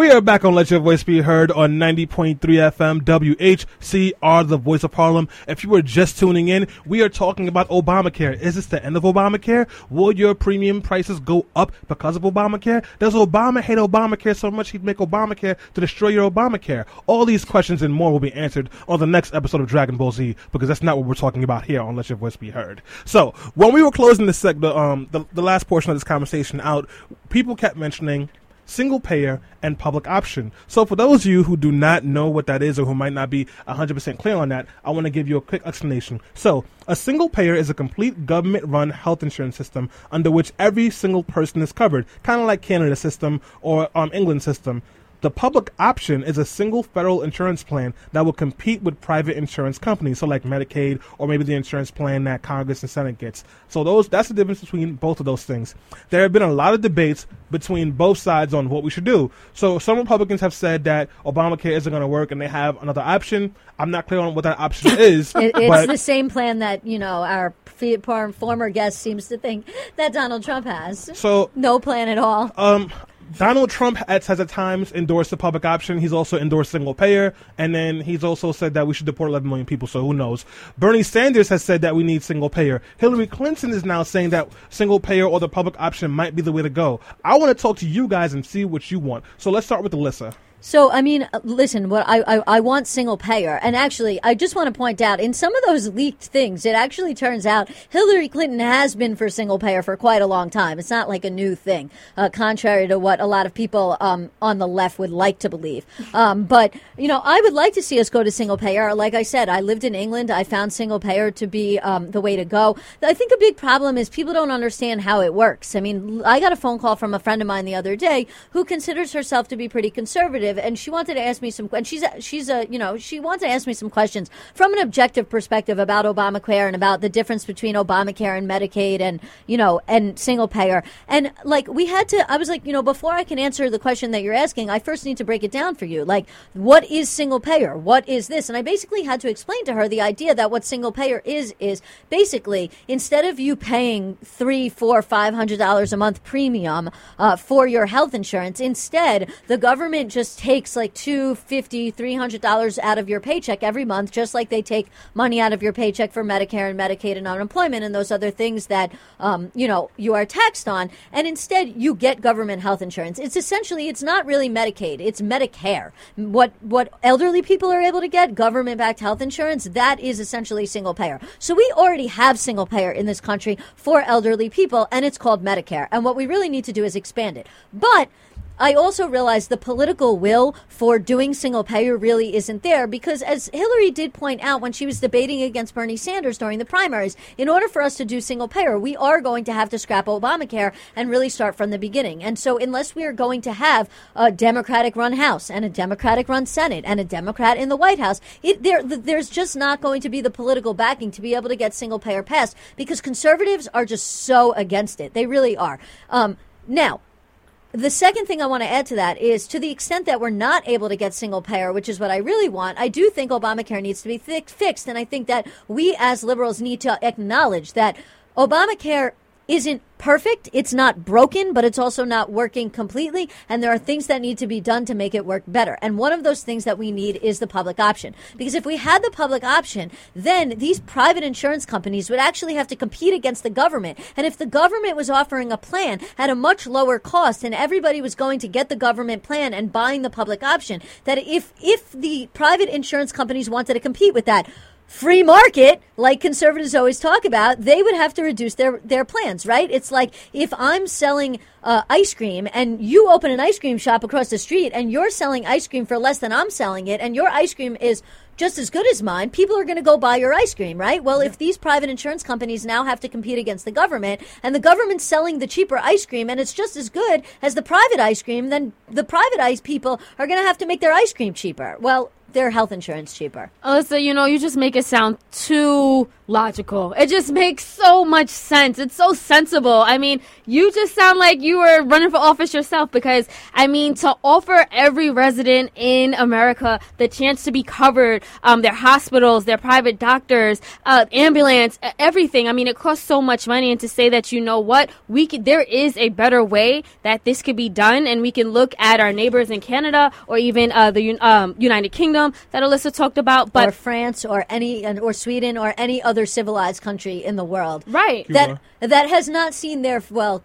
We are back on Let Your Voice Be Heard on 90.3 FM WHCR, the voice of Harlem. If you were just tuning in, we are talking about Obamacare. Is this the end of Obamacare? Will your premium prices go up because of Obamacare? Does Obama hate Obamacare so much he'd make Obamacare to destroy your Obamacare? All these questions and more will be answered on the next episode of Dragon Ball Z because that's not what we're talking about here on Let Your Voice Be Heard. So, when we were closing the, seg- the, um, the, the last portion of this conversation out, people kept mentioning single payer and public option. So for those of you who do not know what that is or who might not be 100% clear on that, I want to give you a quick explanation. So, a single payer is a complete government run health insurance system under which every single person is covered, kind of like Canada's system or um, England's system. The public option is a single federal insurance plan that will compete with private insurance companies, so like Medicaid or maybe the insurance plan that Congress and Senate gets. So those that's the difference between both of those things. There have been a lot of debates between both sides on what we should do. So some Republicans have said that Obamacare isn't going to work and they have another option. I'm not clear on what that option [LAUGHS] is, It, it's the same plan that you know our former guest seems to think that Donald Trump has. so No plan at all. Um, Donald Trump has, has at times endorsed the public option. He's also endorsed single payer, and then he's also said that we should deport 11 million people. So who knows? Bernie Sanders has said that we need single payer. Hillary Clinton is now saying that single payer or the public option might be the way to go. I want to talk to you guys and see what you want. So let's start with Alyssa. So, I mean, uh, listen, what I, I, I want single payer. And actually, I just want to point out in some of those leaked things, it actually turns out Hillary Clinton has been for single payer for quite a long time. It's not like a new thing, uh, contrary to what a lot of people um, on the left would like to believe. Um, but, you know, I would like to see us go to single payer. Like I said, I lived in England. I found single payer to be um, the way to go. I think a big problem is people don't understand how it works. I mean, I got a phone call from a friend of mine the other day who considers herself to be pretty conservative and she wanted to ask me some and she's a, she's a you know she wanted to ask me some questions from an objective perspective about Obamacare and about the difference between Obamacare and Medicaid and you know and single payer. And like we had to I was like you know before I can answer the question that you're asking I first need to break it down for you. Like what is single payer? What is this? And I basically had to explain to her the idea that what single payer is is basically instead of you paying three four five hundred dollars a month premium uh, for your health insurance instead the government just takes like two fifty three hundred dollars out of your paycheck every month just like they take money out of your paycheck for medicare and medicaid and unemployment and those other things that um, you know you are taxed on. And instead you get government health insurance. It's essentially it's not really medicaid. It's medicare. What what elderly people are able to get government backed health insurance that is essentially single payer. So we already have single payer in this country for elderly people and it's called medicare. And what we really need to do is expand it. But I also realize the political will for doing single payer really isn't there because, as Hillary did point out when she was debating against Bernie Sanders during the primaries, in order for us to do single payer, we are going to have to scrap Obamacare and really start from the beginning. And so, unless we are going to have a Democratic run House and a Democratic run Senate and a Democrat in the White House, it, there, there's just not going to be the political backing to be able to get single payer passed because conservatives are just so against it. They really are. Um, now, the second thing I want to add to that is to the extent that we're not able to get single payer, which is what I really want, I do think Obamacare needs to be fi- fixed. And I think that we as liberals need to acknowledge that Obamacare isn't perfect. It's not broken, but it's also not working completely. And there are things that need to be done to make it work better. And one of those things that we need is the public option. Because if we had the public option, then these private insurance companies would actually have to compete against the government. And if the government was offering a plan at a much lower cost and everybody was going to get the government plan and buying the public option, that if, if the private insurance companies wanted to compete with that, free market, like conservatives always talk about, they would have to reduce their, their plans, right? It's like if I'm selling uh, ice cream and you open an ice cream shop across the street and you're selling ice cream for less than I'm selling it and your ice cream is just as good as mine, people are going to go buy your ice cream, right? Well, if these private insurance companies now have to compete against the government and the government's selling the cheaper ice cream and it's just as good as the private ice cream, then the private ice people are going to have to make their ice cream cheaper. Well, their health insurance cheaper. Alyssa, you know, you just make it sound too logical. It just makes so much sense. It's so sensible. I mean, you just sound like you were running for office yourself because, I mean, to offer every resident in America the chance to be covered, um, their hospitals, their private doctors, uh, ambulance, everything. I mean, it costs so much money. And to say that, you know what, we could, there is a better way that this could be done. And we can look at our neighbors in Canada or even uh, the um, United Kingdom that Alyssa talked about. But or France or any or Sweden or any other civilized country in the world. Right. That that has not seen their well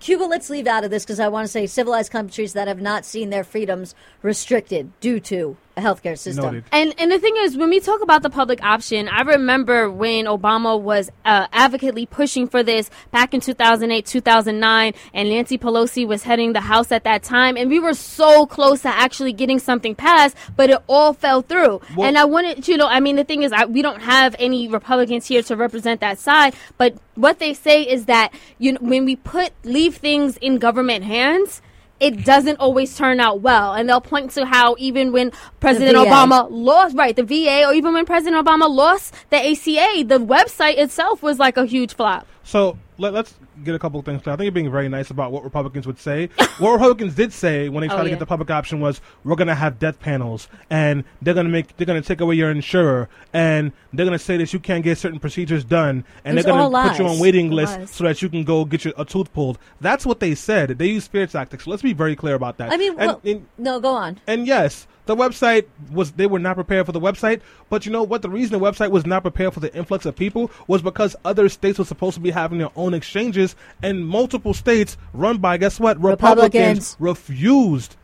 Cuba, let's leave out of this because I want to say civilized countries that have not seen their freedoms restricted due to a healthcare system. Noted. And and the thing is, when we talk about the public option, I remember when Obama was uh, advocately pushing for this back in 2008, 2009, and Nancy Pelosi was heading the House at that time, and we were so close to actually getting something passed, but it all fell through. Well- and I wanted, you know, I mean, the thing is, I, we don't have any Republicans here to represent that side, but what they say is that you know, when we put leave things in government hands. It doesn't always turn out well, and they'll point to how even when President Obama lost, right, the VA, or even when President Obama lost the ACA, the website itself was like a huge flop. So let, let's get a couple of things clear. I think you're being very nice about what Republicans would say. what Republicans did say when they oh, tried Oh, to yeah. get the public option was, "We're going to have death panels, and they're going to make they're going to take away your insurer, and they're going to say that you can't get certain procedures done, and they're going to put you on waiting lists so that you can go get your a tooth pulled." That's what they said. They used fear tactics. So let's be very clear about that. I mean, And- well, and- no, go on. and yes, the website was they were not prepared for the website. But you know what? The reason the website was not prepared for the influx of people was because other states were supposed to be having their own exchanges, and multiple states run by guess what? Republicans. refused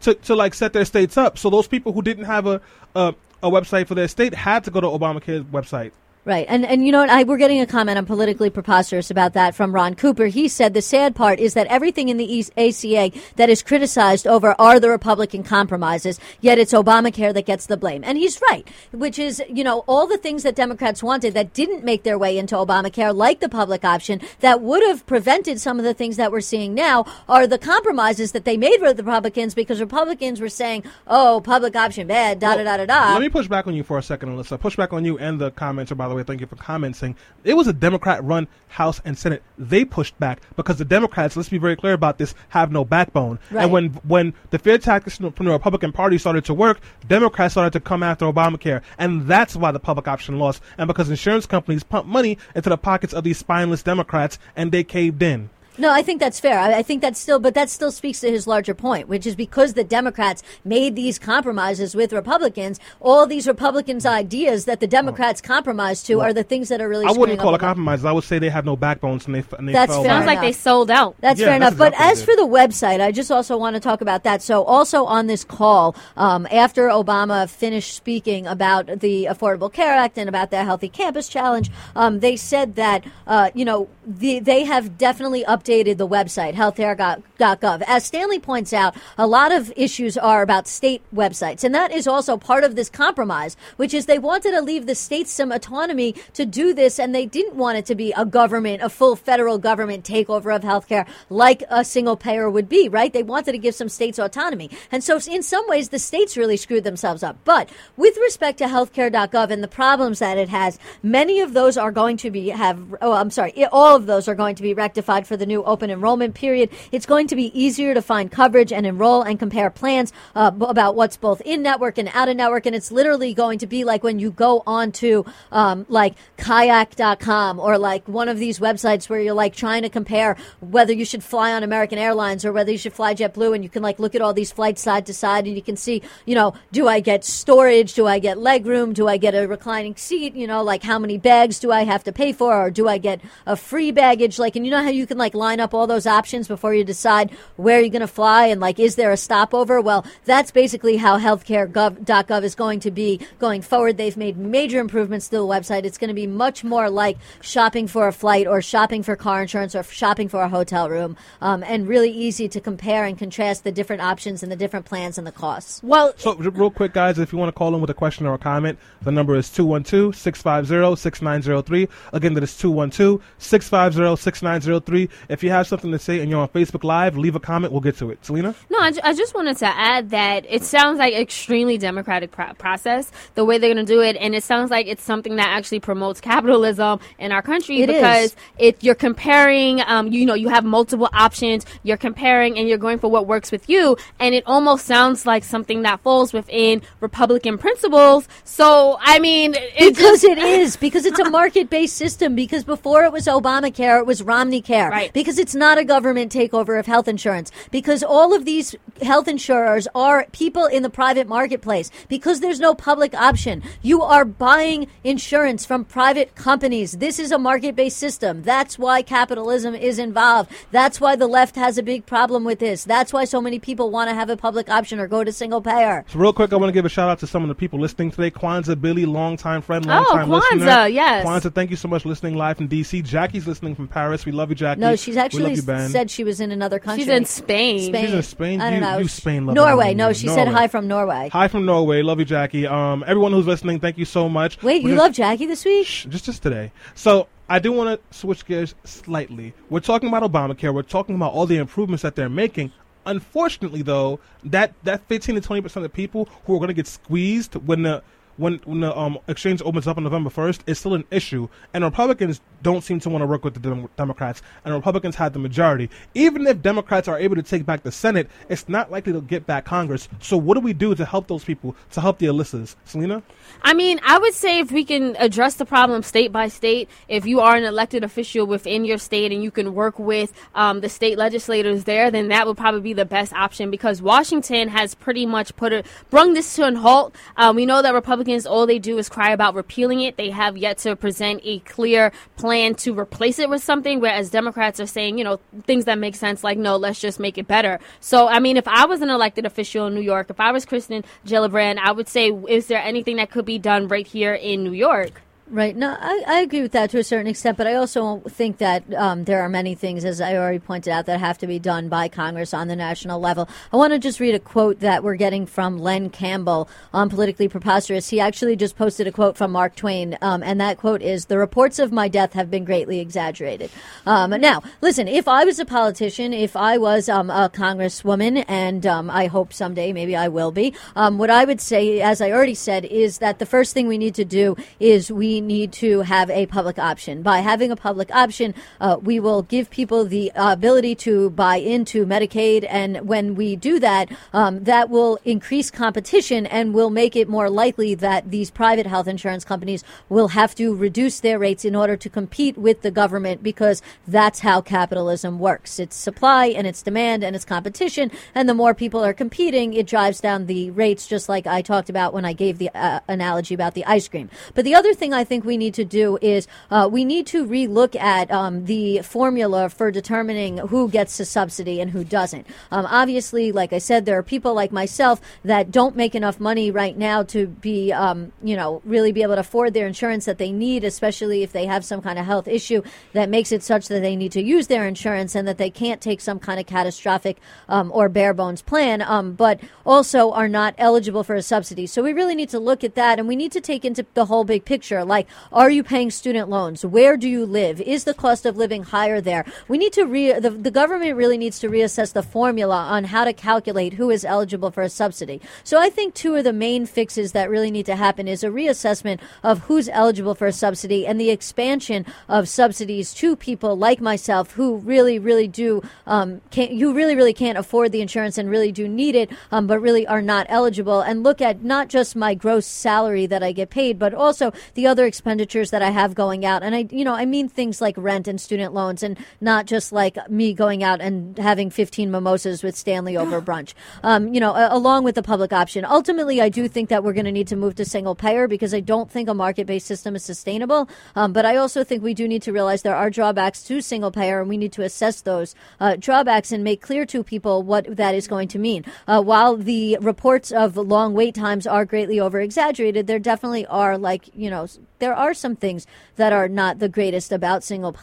to, to like set their states up. So those people who didn't have a a, a website for their state had to go to Obamacare's website. Right, and and you know what? I we're getting a comment on politically preposterous about that from Ron Cooper. He said the sad part is that everything in the East ACA that is criticized over are the Republican compromises, yet it's Obamacare that gets the blame, and he's right. Which is you know all the things that Democrats wanted that didn't make their way into Obamacare, like the public option, that would have prevented some of the things that we're seeing now, are the compromises that they made with the Republicans because Republicans were saying, "Oh, public option bad," da da da da da. Let me push back on you for a second, Alyssa. Push back on you and the commenter, by the way. Thank you for commenting. It was a Democrat run House and Senate. They pushed back because the Democrats, let's be very clear about this, have no backbone. Right. And when when the fear tactics from the Republican Party started to work, Democrats started to come after Obamacare. And that's why the public option lost. And because insurance companies pumped money into the pockets of these spineless Democrats and they caved in. No, I think that's fair. I, I think that's still, but that still speaks to his larger point, which is because the Democrats made these compromises with Republicans, all these Republicans' ideas that the Democrats compromised to are the things that are really. I wouldn't call up it compromise. I would say they have no backbones and they, and they That's fell fair back. Sounds like they sold out. That's Yeah, fair that's enough. But as for the website, I just also want to talk about that. So, also on this call, um, after Obama finished speaking about the Affordable Care Act and about the Healthy Campus Challenge, um, they said that, uh, you know, the, they have definitely updated the website, healthcare.gov. As Stanley points out, a lot of issues are about state websites. And that is also part of this compromise, which is they wanted to leave the states some autonomy to do this, and they didn't want it to be a government, a full federal government takeover of healthcare like a single payer would be, right? They wanted to give some states autonomy. And so, in some ways, the states really screwed themselves up. But with respect to healthcare.gov and the problems that it has, many of those are going to be have, oh, I'm sorry, all of those are going to be rectified for the new open enrollment period. It's going to be easier to find coverage and enroll and compare plans uh, about what's both in network and out of network. And it's literally going to be like when you go on to um, like kayak.com or like one of these websites where you're like trying to compare whether you should fly on American Airlines or whether you should fly JetBlue. And you can like look at all these flights side to side and you can see, you know, do I get storage? Do I get legroom? Do I get a reclining seat? You know, like how many bags do I have to pay for? Or do I get a free baggage? Like, and you know how you can like line up all those options before you decide where you're going to fly and like, is there a stopover? Well, that's basically how healthcare.gov is going to be going forward. They've made major improvements to the website. It's going to be much more like shopping for a flight or shopping for car insurance or shopping for a hotel room, um, and really easy to compare and contrast the different options and the different plans and the costs. Well, So, r- real quick, guys, if you want to call in with a question or a comment, the number is 212 650 6903. Again, that is 212 650 6903. If you have something to say and you're on Facebook Live, leave a comment. We'll get to it. Selena? No, I, ju- I just wanted to add that it sounds like extremely democratic pro- process the way they're going to do it, and it sounds like it's something that actually promotes capitalism in our country It because is. it you're comparing, um, you know, you have multiple options, you're comparing, and you're going for what works with you, and it almost sounds like something that falls within Republican principles. So, I mean, it because just- it is because it's a market-based system because before it was obamacare it was romney care Right. Because it's not a government takeover of health insurance because all of these health insurers are people in the private marketplace because there's no public option you are buying insurance from private companies this is a market-based system that's why capitalism is involved that's why the left has a big problem with this that's why so many people want to have a public option or go to single payer So, real quick, I want to give a shout out to some of the people listening today. Kwanzaa Billy, longtime friend, Oh, longtime listener. Kwanzaa, yes. Kwanzaa, thank you so much for listening live from DC. Jackie's listening from Paris. We love you, Jackie. No, she's actually you, said she was in another country. She's in Spain. She's in Spain? I don't You- know. you Spain lover, Norway. No, you? she said hi from Norway. Hi from Norway. Love you, Jackie. Um, everyone who's listening, thank you so much. Wait, We're you just- love Jackie this week? Shh, just just today. So I do want to switch gears slightly. We're talking about Obamacare. We're talking about all the improvements that they're making. Unfortunately, though, that that 15 to 20 percent of people who are going to get squeezed when the when when the um, exchange opens up on November first is still an issue, and Republicans don't seem to want to work with the Dem- Democrats, and Republicans had the majority. Even if Democrats are able to take back the Senate, it's not likely to get back Congress. So what do we do to help those people to help the Alyssas, Selena? I mean, I would say if we can address the problem state by state, if you are an elected official within your state and you can work with um, the state legislators there, then that would probably be the best option because Washington has pretty much put it, brung this to a halt. Um, we know that Republicans, all they do is cry about repealing it. They have yet to present a clear plan to replace it with something, whereas Democrats are saying, you know, things that make sense, like, no, let's just make it better. So, I mean, if I was an elected official in New York, if I was Kirsten Gillibrand, I would say, is there anything that could be done right here in New York? Right. No, I, I agree with that to a certain extent, but I also think that um, there are many things, as I already pointed out, that have to be done by Congress on the national level. I want to just read a quote that we're getting from Len Campbell on Politically Preposterous. He actually just posted a quote from Mark Twain, um, and that quote is The reports of my death have been greatly exaggerated. Um, now, listen, if I was a politician, if I was um, a congresswoman, and um, I hope someday maybe I will be, um, what I would say, as I already said, is that the first thing we need to do is we need to have a public option. By having a public option, uh, we will give people the ability to buy into Medicaid, and when we do that, um, that will increase competition and will make it more likely that these private health insurance companies will have to reduce their rates in order to compete with the government because that's how capitalism works. It's supply and it's demand and it's competition, and the more people are competing, it drives down the rates, just like I talked about when I gave the uh, analogy about the ice cream. But the other thing I think we need to do is uh, we need to relook at um, the formula for determining who gets a subsidy and who doesn't. Um, obviously, like I said, there are people like myself that don't make enough money right now to be, um, you know, really be able to afford their insurance that they need, especially if they have some kind of health issue that makes it such that they need to use their insurance and that they can't take some kind of catastrophic um, or bare bones plan, um, but also are not eligible for a subsidy. So we really need to look at that and we need to take into the whole big picture. Like, are you paying student loans? Where do you live? Is the cost of living higher there? We need to re, the, the government really needs to reassess the formula on how to calculate who is eligible for a subsidy. So I think two of the main fixes that really need to happen is a reassessment of who's eligible for a subsidy and the expansion of subsidies to people like myself who really, really do, um, can't, you really, really can't afford the insurance and really do need it, um, but really are not eligible and look at not just my gross salary that I get paid, but also the other expenditures that I have going out. And I, you know, I mean things like rent and student loans and not just like me going out and having 15 mimosas with Stanley over brunch. Um, you know, along with the public option. Ultimately, I do think that we're going to need to move to single payer because I don't think a market based system is sustainable. Um, but I also think we do need to realize there are drawbacks to single payer and we need to assess those uh, drawbacks and make clear to people what that is going to mean. Uh, while the reports of long wait times are greatly over exaggerated, there definitely are like, you know, there are some things that are not the greatest about single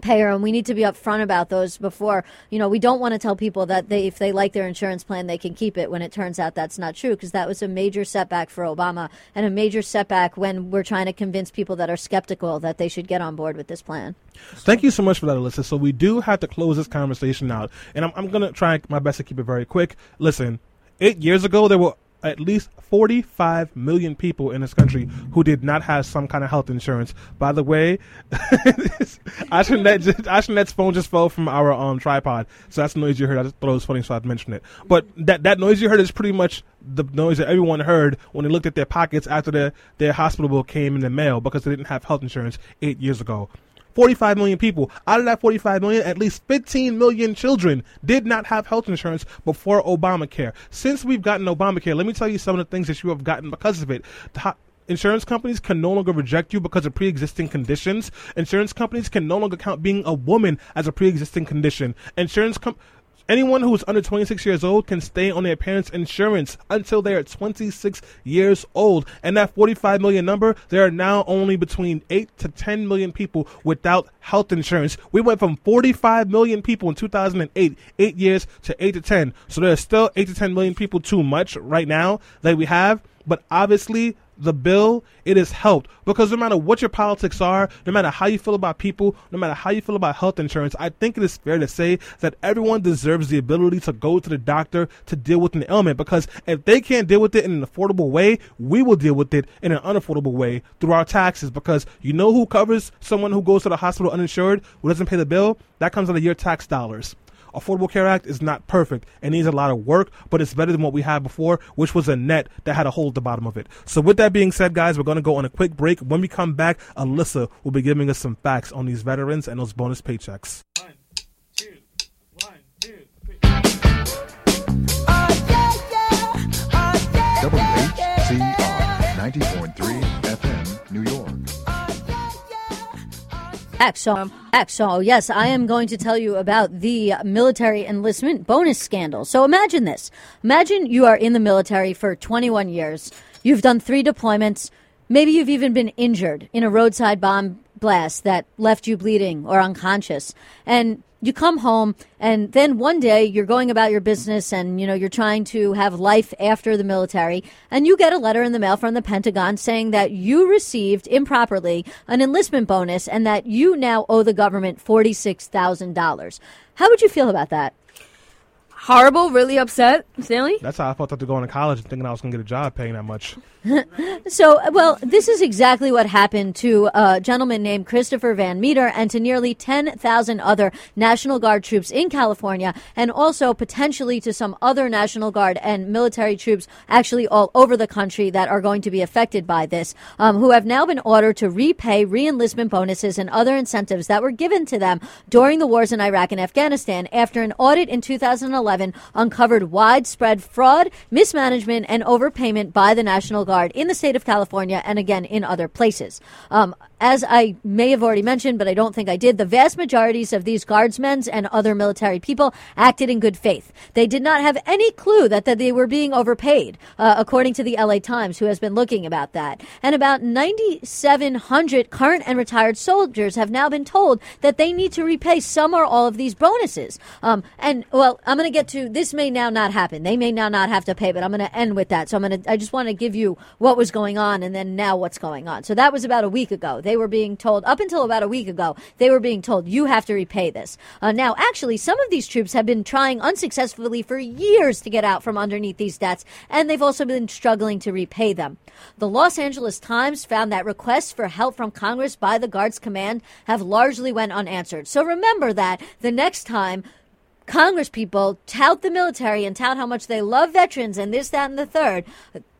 payer and we need to be upfront about those before you know we don't want to tell people that they if they like their insurance plan they can keep it when it turns out that's not true because that was a major setback for obama and a major setback when we're trying to convince people that are skeptical that they should get on board with this plan Thank you so much for that, Alyssa. So we do have to close this conversation out, and I'm, I'm going to try my best to keep it very quick. Listen, eight years ago there were at least 45 million people in this country who did not have some kind of health insurance. By the way, [LAUGHS] Ashtonette, just- phone just fell from our um, tripod, so that's the noise you heard. I just thought it was funny, so I mentioned it. But that that noise you heard is pretty much the noise that everyone heard when they looked at their pockets after their their hospital bill came in the mail because they didn't have health insurance eight years ago. 45 million people. Out of that 45 million, at least 15 million children did not have health insurance before Obamacare. Since we've gotten Obamacare, let me tell you some of the things that you have gotten because of it. Insurance companies can no longer reject you because of pre-existing conditions. Insurance companies can no longer count being a woman as a pre-existing condition. Insurance com- Anyone who is under 26 years old can stay on their parents' insurance until they are 26 years old. And that 45 million number, there are now only between 8 to 10 million people without health insurance. We went from 45 million people in 2008, 8 years to 8 to 10. So there are still 8 to 10 million people too much right now that we have. But obviously, the bill, it has helped because no matter what your politics are, no matter how you feel about people, no matter how you feel about health insurance, I think it is fair to say that everyone deserves the ability to go to the doctor to deal with an ailment because if they can't deal with it in an affordable way, we will deal with it in an unaffordable way through our taxes because you know who covers someone who goes to the hospital uninsured, who doesn't pay the bill? That comes out of your tax dollars. Affordable Care Act is not perfect and needs a lot of work, but it's better than what we had before, which was a net that had a hole at the bottom of it. So, with that being said, guys, we're going to go on a quick break. When we come back, Alyssa will be giving us some facts on these veterans and those bonus paychecks. WHCR 90.3 FM, XO, XO, yes, I am going to tell you about the military enlistment bonus scandal. So imagine this. Imagine you are in the military for 21 years. You've done three deployments. Maybe you've even been injured in a roadside bomb blast that left you bleeding or unconscious. And you come home and then one day you're going about your business and you know you're trying to have life after the military and you get a letter in the mail from the Pentagon saying that you received improperly an enlistment bonus and that you now owe the government $46,000. How would you feel about that? Horrible, really upset, Stanley. That's how I felt after going to college and thinking I was going to get a job paying that much. [LAUGHS] So, well, this is exactly what happened to a gentleman named Christopher Van Meter and to nearly 10,000 other National Guard troops in California, and also potentially to some other National Guard and military troops actually all over the country that are going to be affected by this, um, who have now been ordered to repay reenlistment bonuses and other incentives that were given to them during the wars in Iraq and Afghanistan after an audit in 2011 uncovered widespread fraud, mismanagement, and overpayment by the National Guard in the state of California and again in other places. Um, as I may have already mentioned, but I don't think I did, the vast majorities of these guardsmen and other military people acted in good faith. They did not have any clue that, that they were being overpaid, uh, according to the LA Times, who has been looking about that. And about 9,700 current and retired soldiers have now been told that they need to repay some or all of these bonuses. Um, and well, I'm going to get to this may now not happen. They may now not have to pay, but I'm going to end with that. So I'm going to, I just want to give you what was going on and then now what's going on. So that was about a week ago. They were being told, up until about a week ago, they were being told, you have to repay this. Uh, now, actually, some of these troops have been trying unsuccessfully for years to get out from underneath these debts, and they've also been struggling to repay them. The Los Angeles Times found that requests for help from Congress by the Guards Command have largely went unanswered. So remember that the next time Congress people tout the military and tout how much they love veterans and this, that, and the third.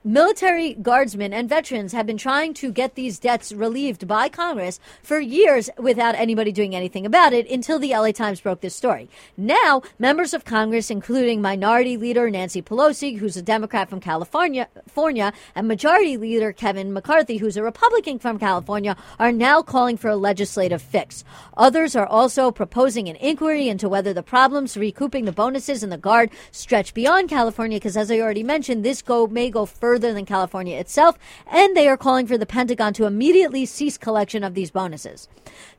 Military guardsmen and veterans have been trying to get these debts relieved by Congress for years without anybody doing anything about it until the LA Times broke this story. Now, members of Congress, including Minority Leader Nancy Pelosi, who's a Democrat from California, California, and Majority Leader Kevin McCarthy, who's a Republican from California, are now calling for a legislative fix. Others are also proposing an inquiry into whether the problems recouping the bonuses in the Guard stretch beyond California, because as I already mentioned, this go may go further than California itself, and they are calling for the Pentagon to immediately cease collection of these bonuses.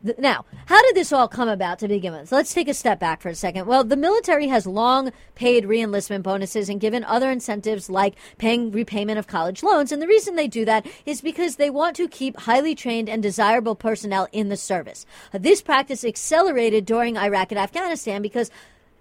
Th- Now, how did this all come about to begin with? So let's take a step back for a second. Well, the military has long paid reenlistment bonuses and given other incentives like paying repayment of college loans. And the reason they do that is because they want to keep highly trained and desirable personnel in the service. This practice accelerated during Iraq and Afghanistan because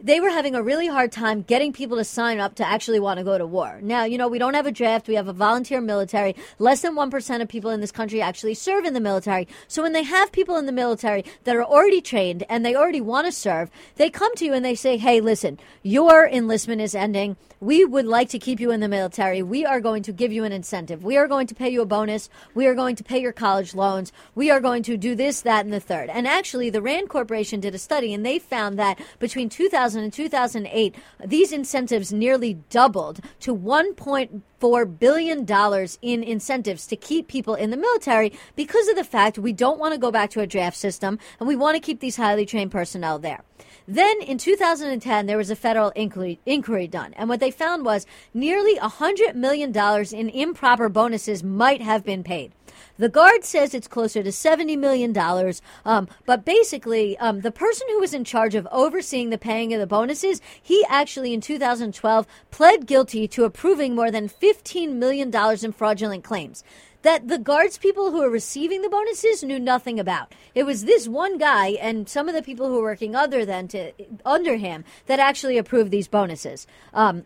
they were having a really hard time getting people to sign up to actually want to go to war. Now, you know, we don't have a draft. We have a volunteer military. Less than 1% of people in this country actually serve in the military. So when they have people in the military that are already trained and they already want to serve, they come to you and they say, hey, listen, your enlistment is ending. We would like to keep you in the military. We are going to give you an incentive. We are going to pay you a bonus. We are going to pay your college loans. We are going to do this, that, and the third. And actually, the RAND Corporation did a study and they found that between 2000 and 2008, these incentives nearly doubled to 1.4 billion dollars in incentives to keep people in the military because of the fact we don't want to go back to a draft system and we want to keep these highly trained personnel there. Then in 2010, there was a federal inquiry, inquiry done, and what they found was nearly $100 million in improper bonuses might have been paid. The Guard says it's closer to $70 million. Um, but basically, um, the person who was in charge of overseeing the paying of the bonuses, he actually in 2012 pled guilty to approving more than $15 million in fraudulent claims that the guards people who are receiving the bonuses knew nothing about. It was this one guy and some of the people who were working other than to under him that actually approved these bonuses. Um,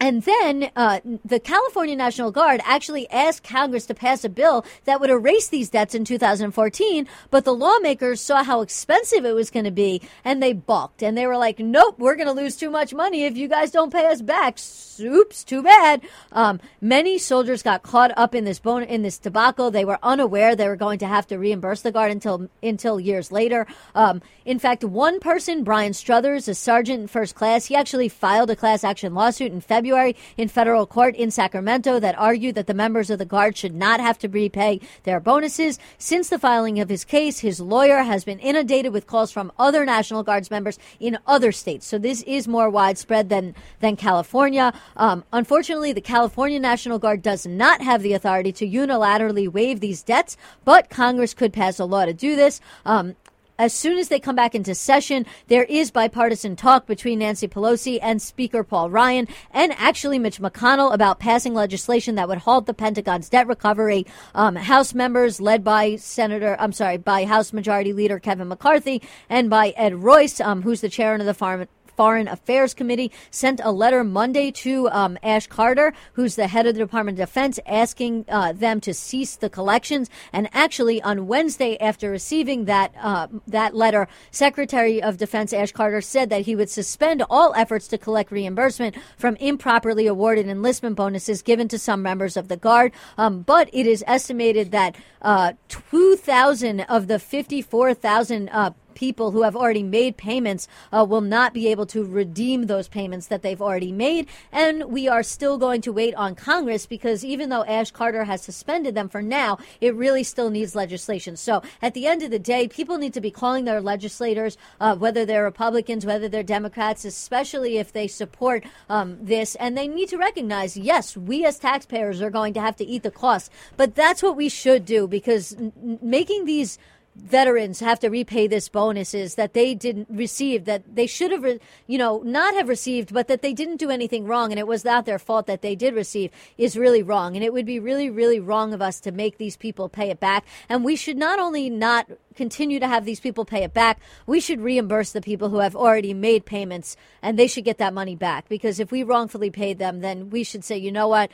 and then uh, the California National Guard actually asked Congress to pass a bill that would erase these debts in 2014, but the lawmakers saw how expensive it was going to be and they balked. And they were like, nope, we're going to lose too much money if you guys don't pay us back. Oops, too bad. Um, many soldiers got caught up in this bon- in this debacle. They were unaware they were going to have to reimburse the Guard until until years later. Um, in fact, one person, Brian Struthers, a sergeant in first class, he actually filed a class action lawsuit in February in federal court in Sacramento that argued that the members of the Guard should not have to repay their bonuses. Since the filing of his case, his lawyer has been inundated with calls from other National Guards members in other states. So this is more widespread than than California. Um, unfortunately, the California National Guard does not have the authority to unilaterally waive these debts, but Congress could pass a law to do this. Um, as soon as they come back into session, there is bipartisan talk between Nancy Pelosi and Speaker Paul Ryan and actually Mitch McConnell about passing legislation that would halt the Pentagon's debt recovery. Um, House members led by Senator, I'm sorry, by House Majority Leader Kevin McCarthy and by Ed Royce, um, who's the chairman of the Farm Foreign Affairs Committee sent a letter Monday to um, Ash Carter, who's the head of the Department of Defense, asking uh, them to cease the collections. And actually, on Wednesday, after receiving that uh, that letter, Secretary of Defense Ash Carter said that he would suspend all efforts to collect reimbursement from improperly awarded enlistment bonuses given to some members of the Guard. Um, but it is estimated that uh, 2,000 of the 54,000 uh, people who have already made payments uh, will not be able to redeem those payments that they've already made. And we are still going to wait on Congress because even though Ash Carter has suspended them for now, it really still needs legislation. So at the end of the day, people need to be calling their legislators, uh, whether they're Republicans, whether they're Democrats, especially if they support um, this. And they need to recognize, yes, we as taxpayers are going to have to eat the cost. But that's what we should do because n- making these veterans have to repay this bonuses that they didn't receive that they should have re- you know not have received but that they didn't do anything wrong and it was not their fault that they did receive is really wrong. And it would be really really wrong of us to make these people pay it back. And we should not only not continue to have these people pay it back we should reimburse the people who have already made payments and they should get that money back. Because if we wrongfully paid them then we should say you know what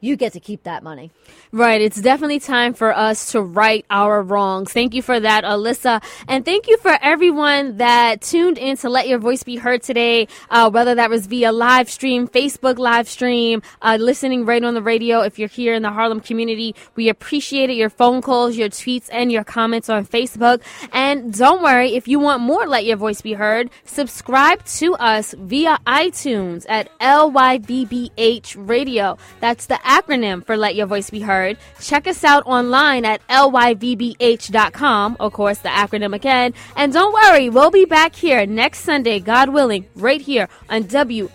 you get to keep that money. Right. It's definitely time for us to right our wrongs. Thank you for that, Alyssa. And thank you for everyone that tuned in to let your voice be heard today, uh, whether that was via live stream, Facebook live stream, uh, listening right on the radio. If you're here in the Harlem community, we appreciate it. Your phone calls, your tweets, and your comments on Facebook. And don't worry, if you want more Let Your Voice Be Heard, subscribe to us via iTunes at LYVBH Radio. That's the acronym for Let Your Voice Be Heard. Check us out online at lyvbh.com, of course, the acronym again. And don't worry, we'll be back here next Sunday, God willing, right here on WHCR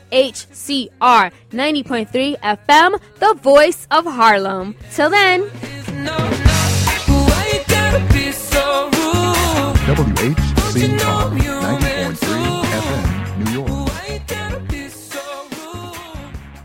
90.3 FM, the voice of Harlem. Till then. WHCR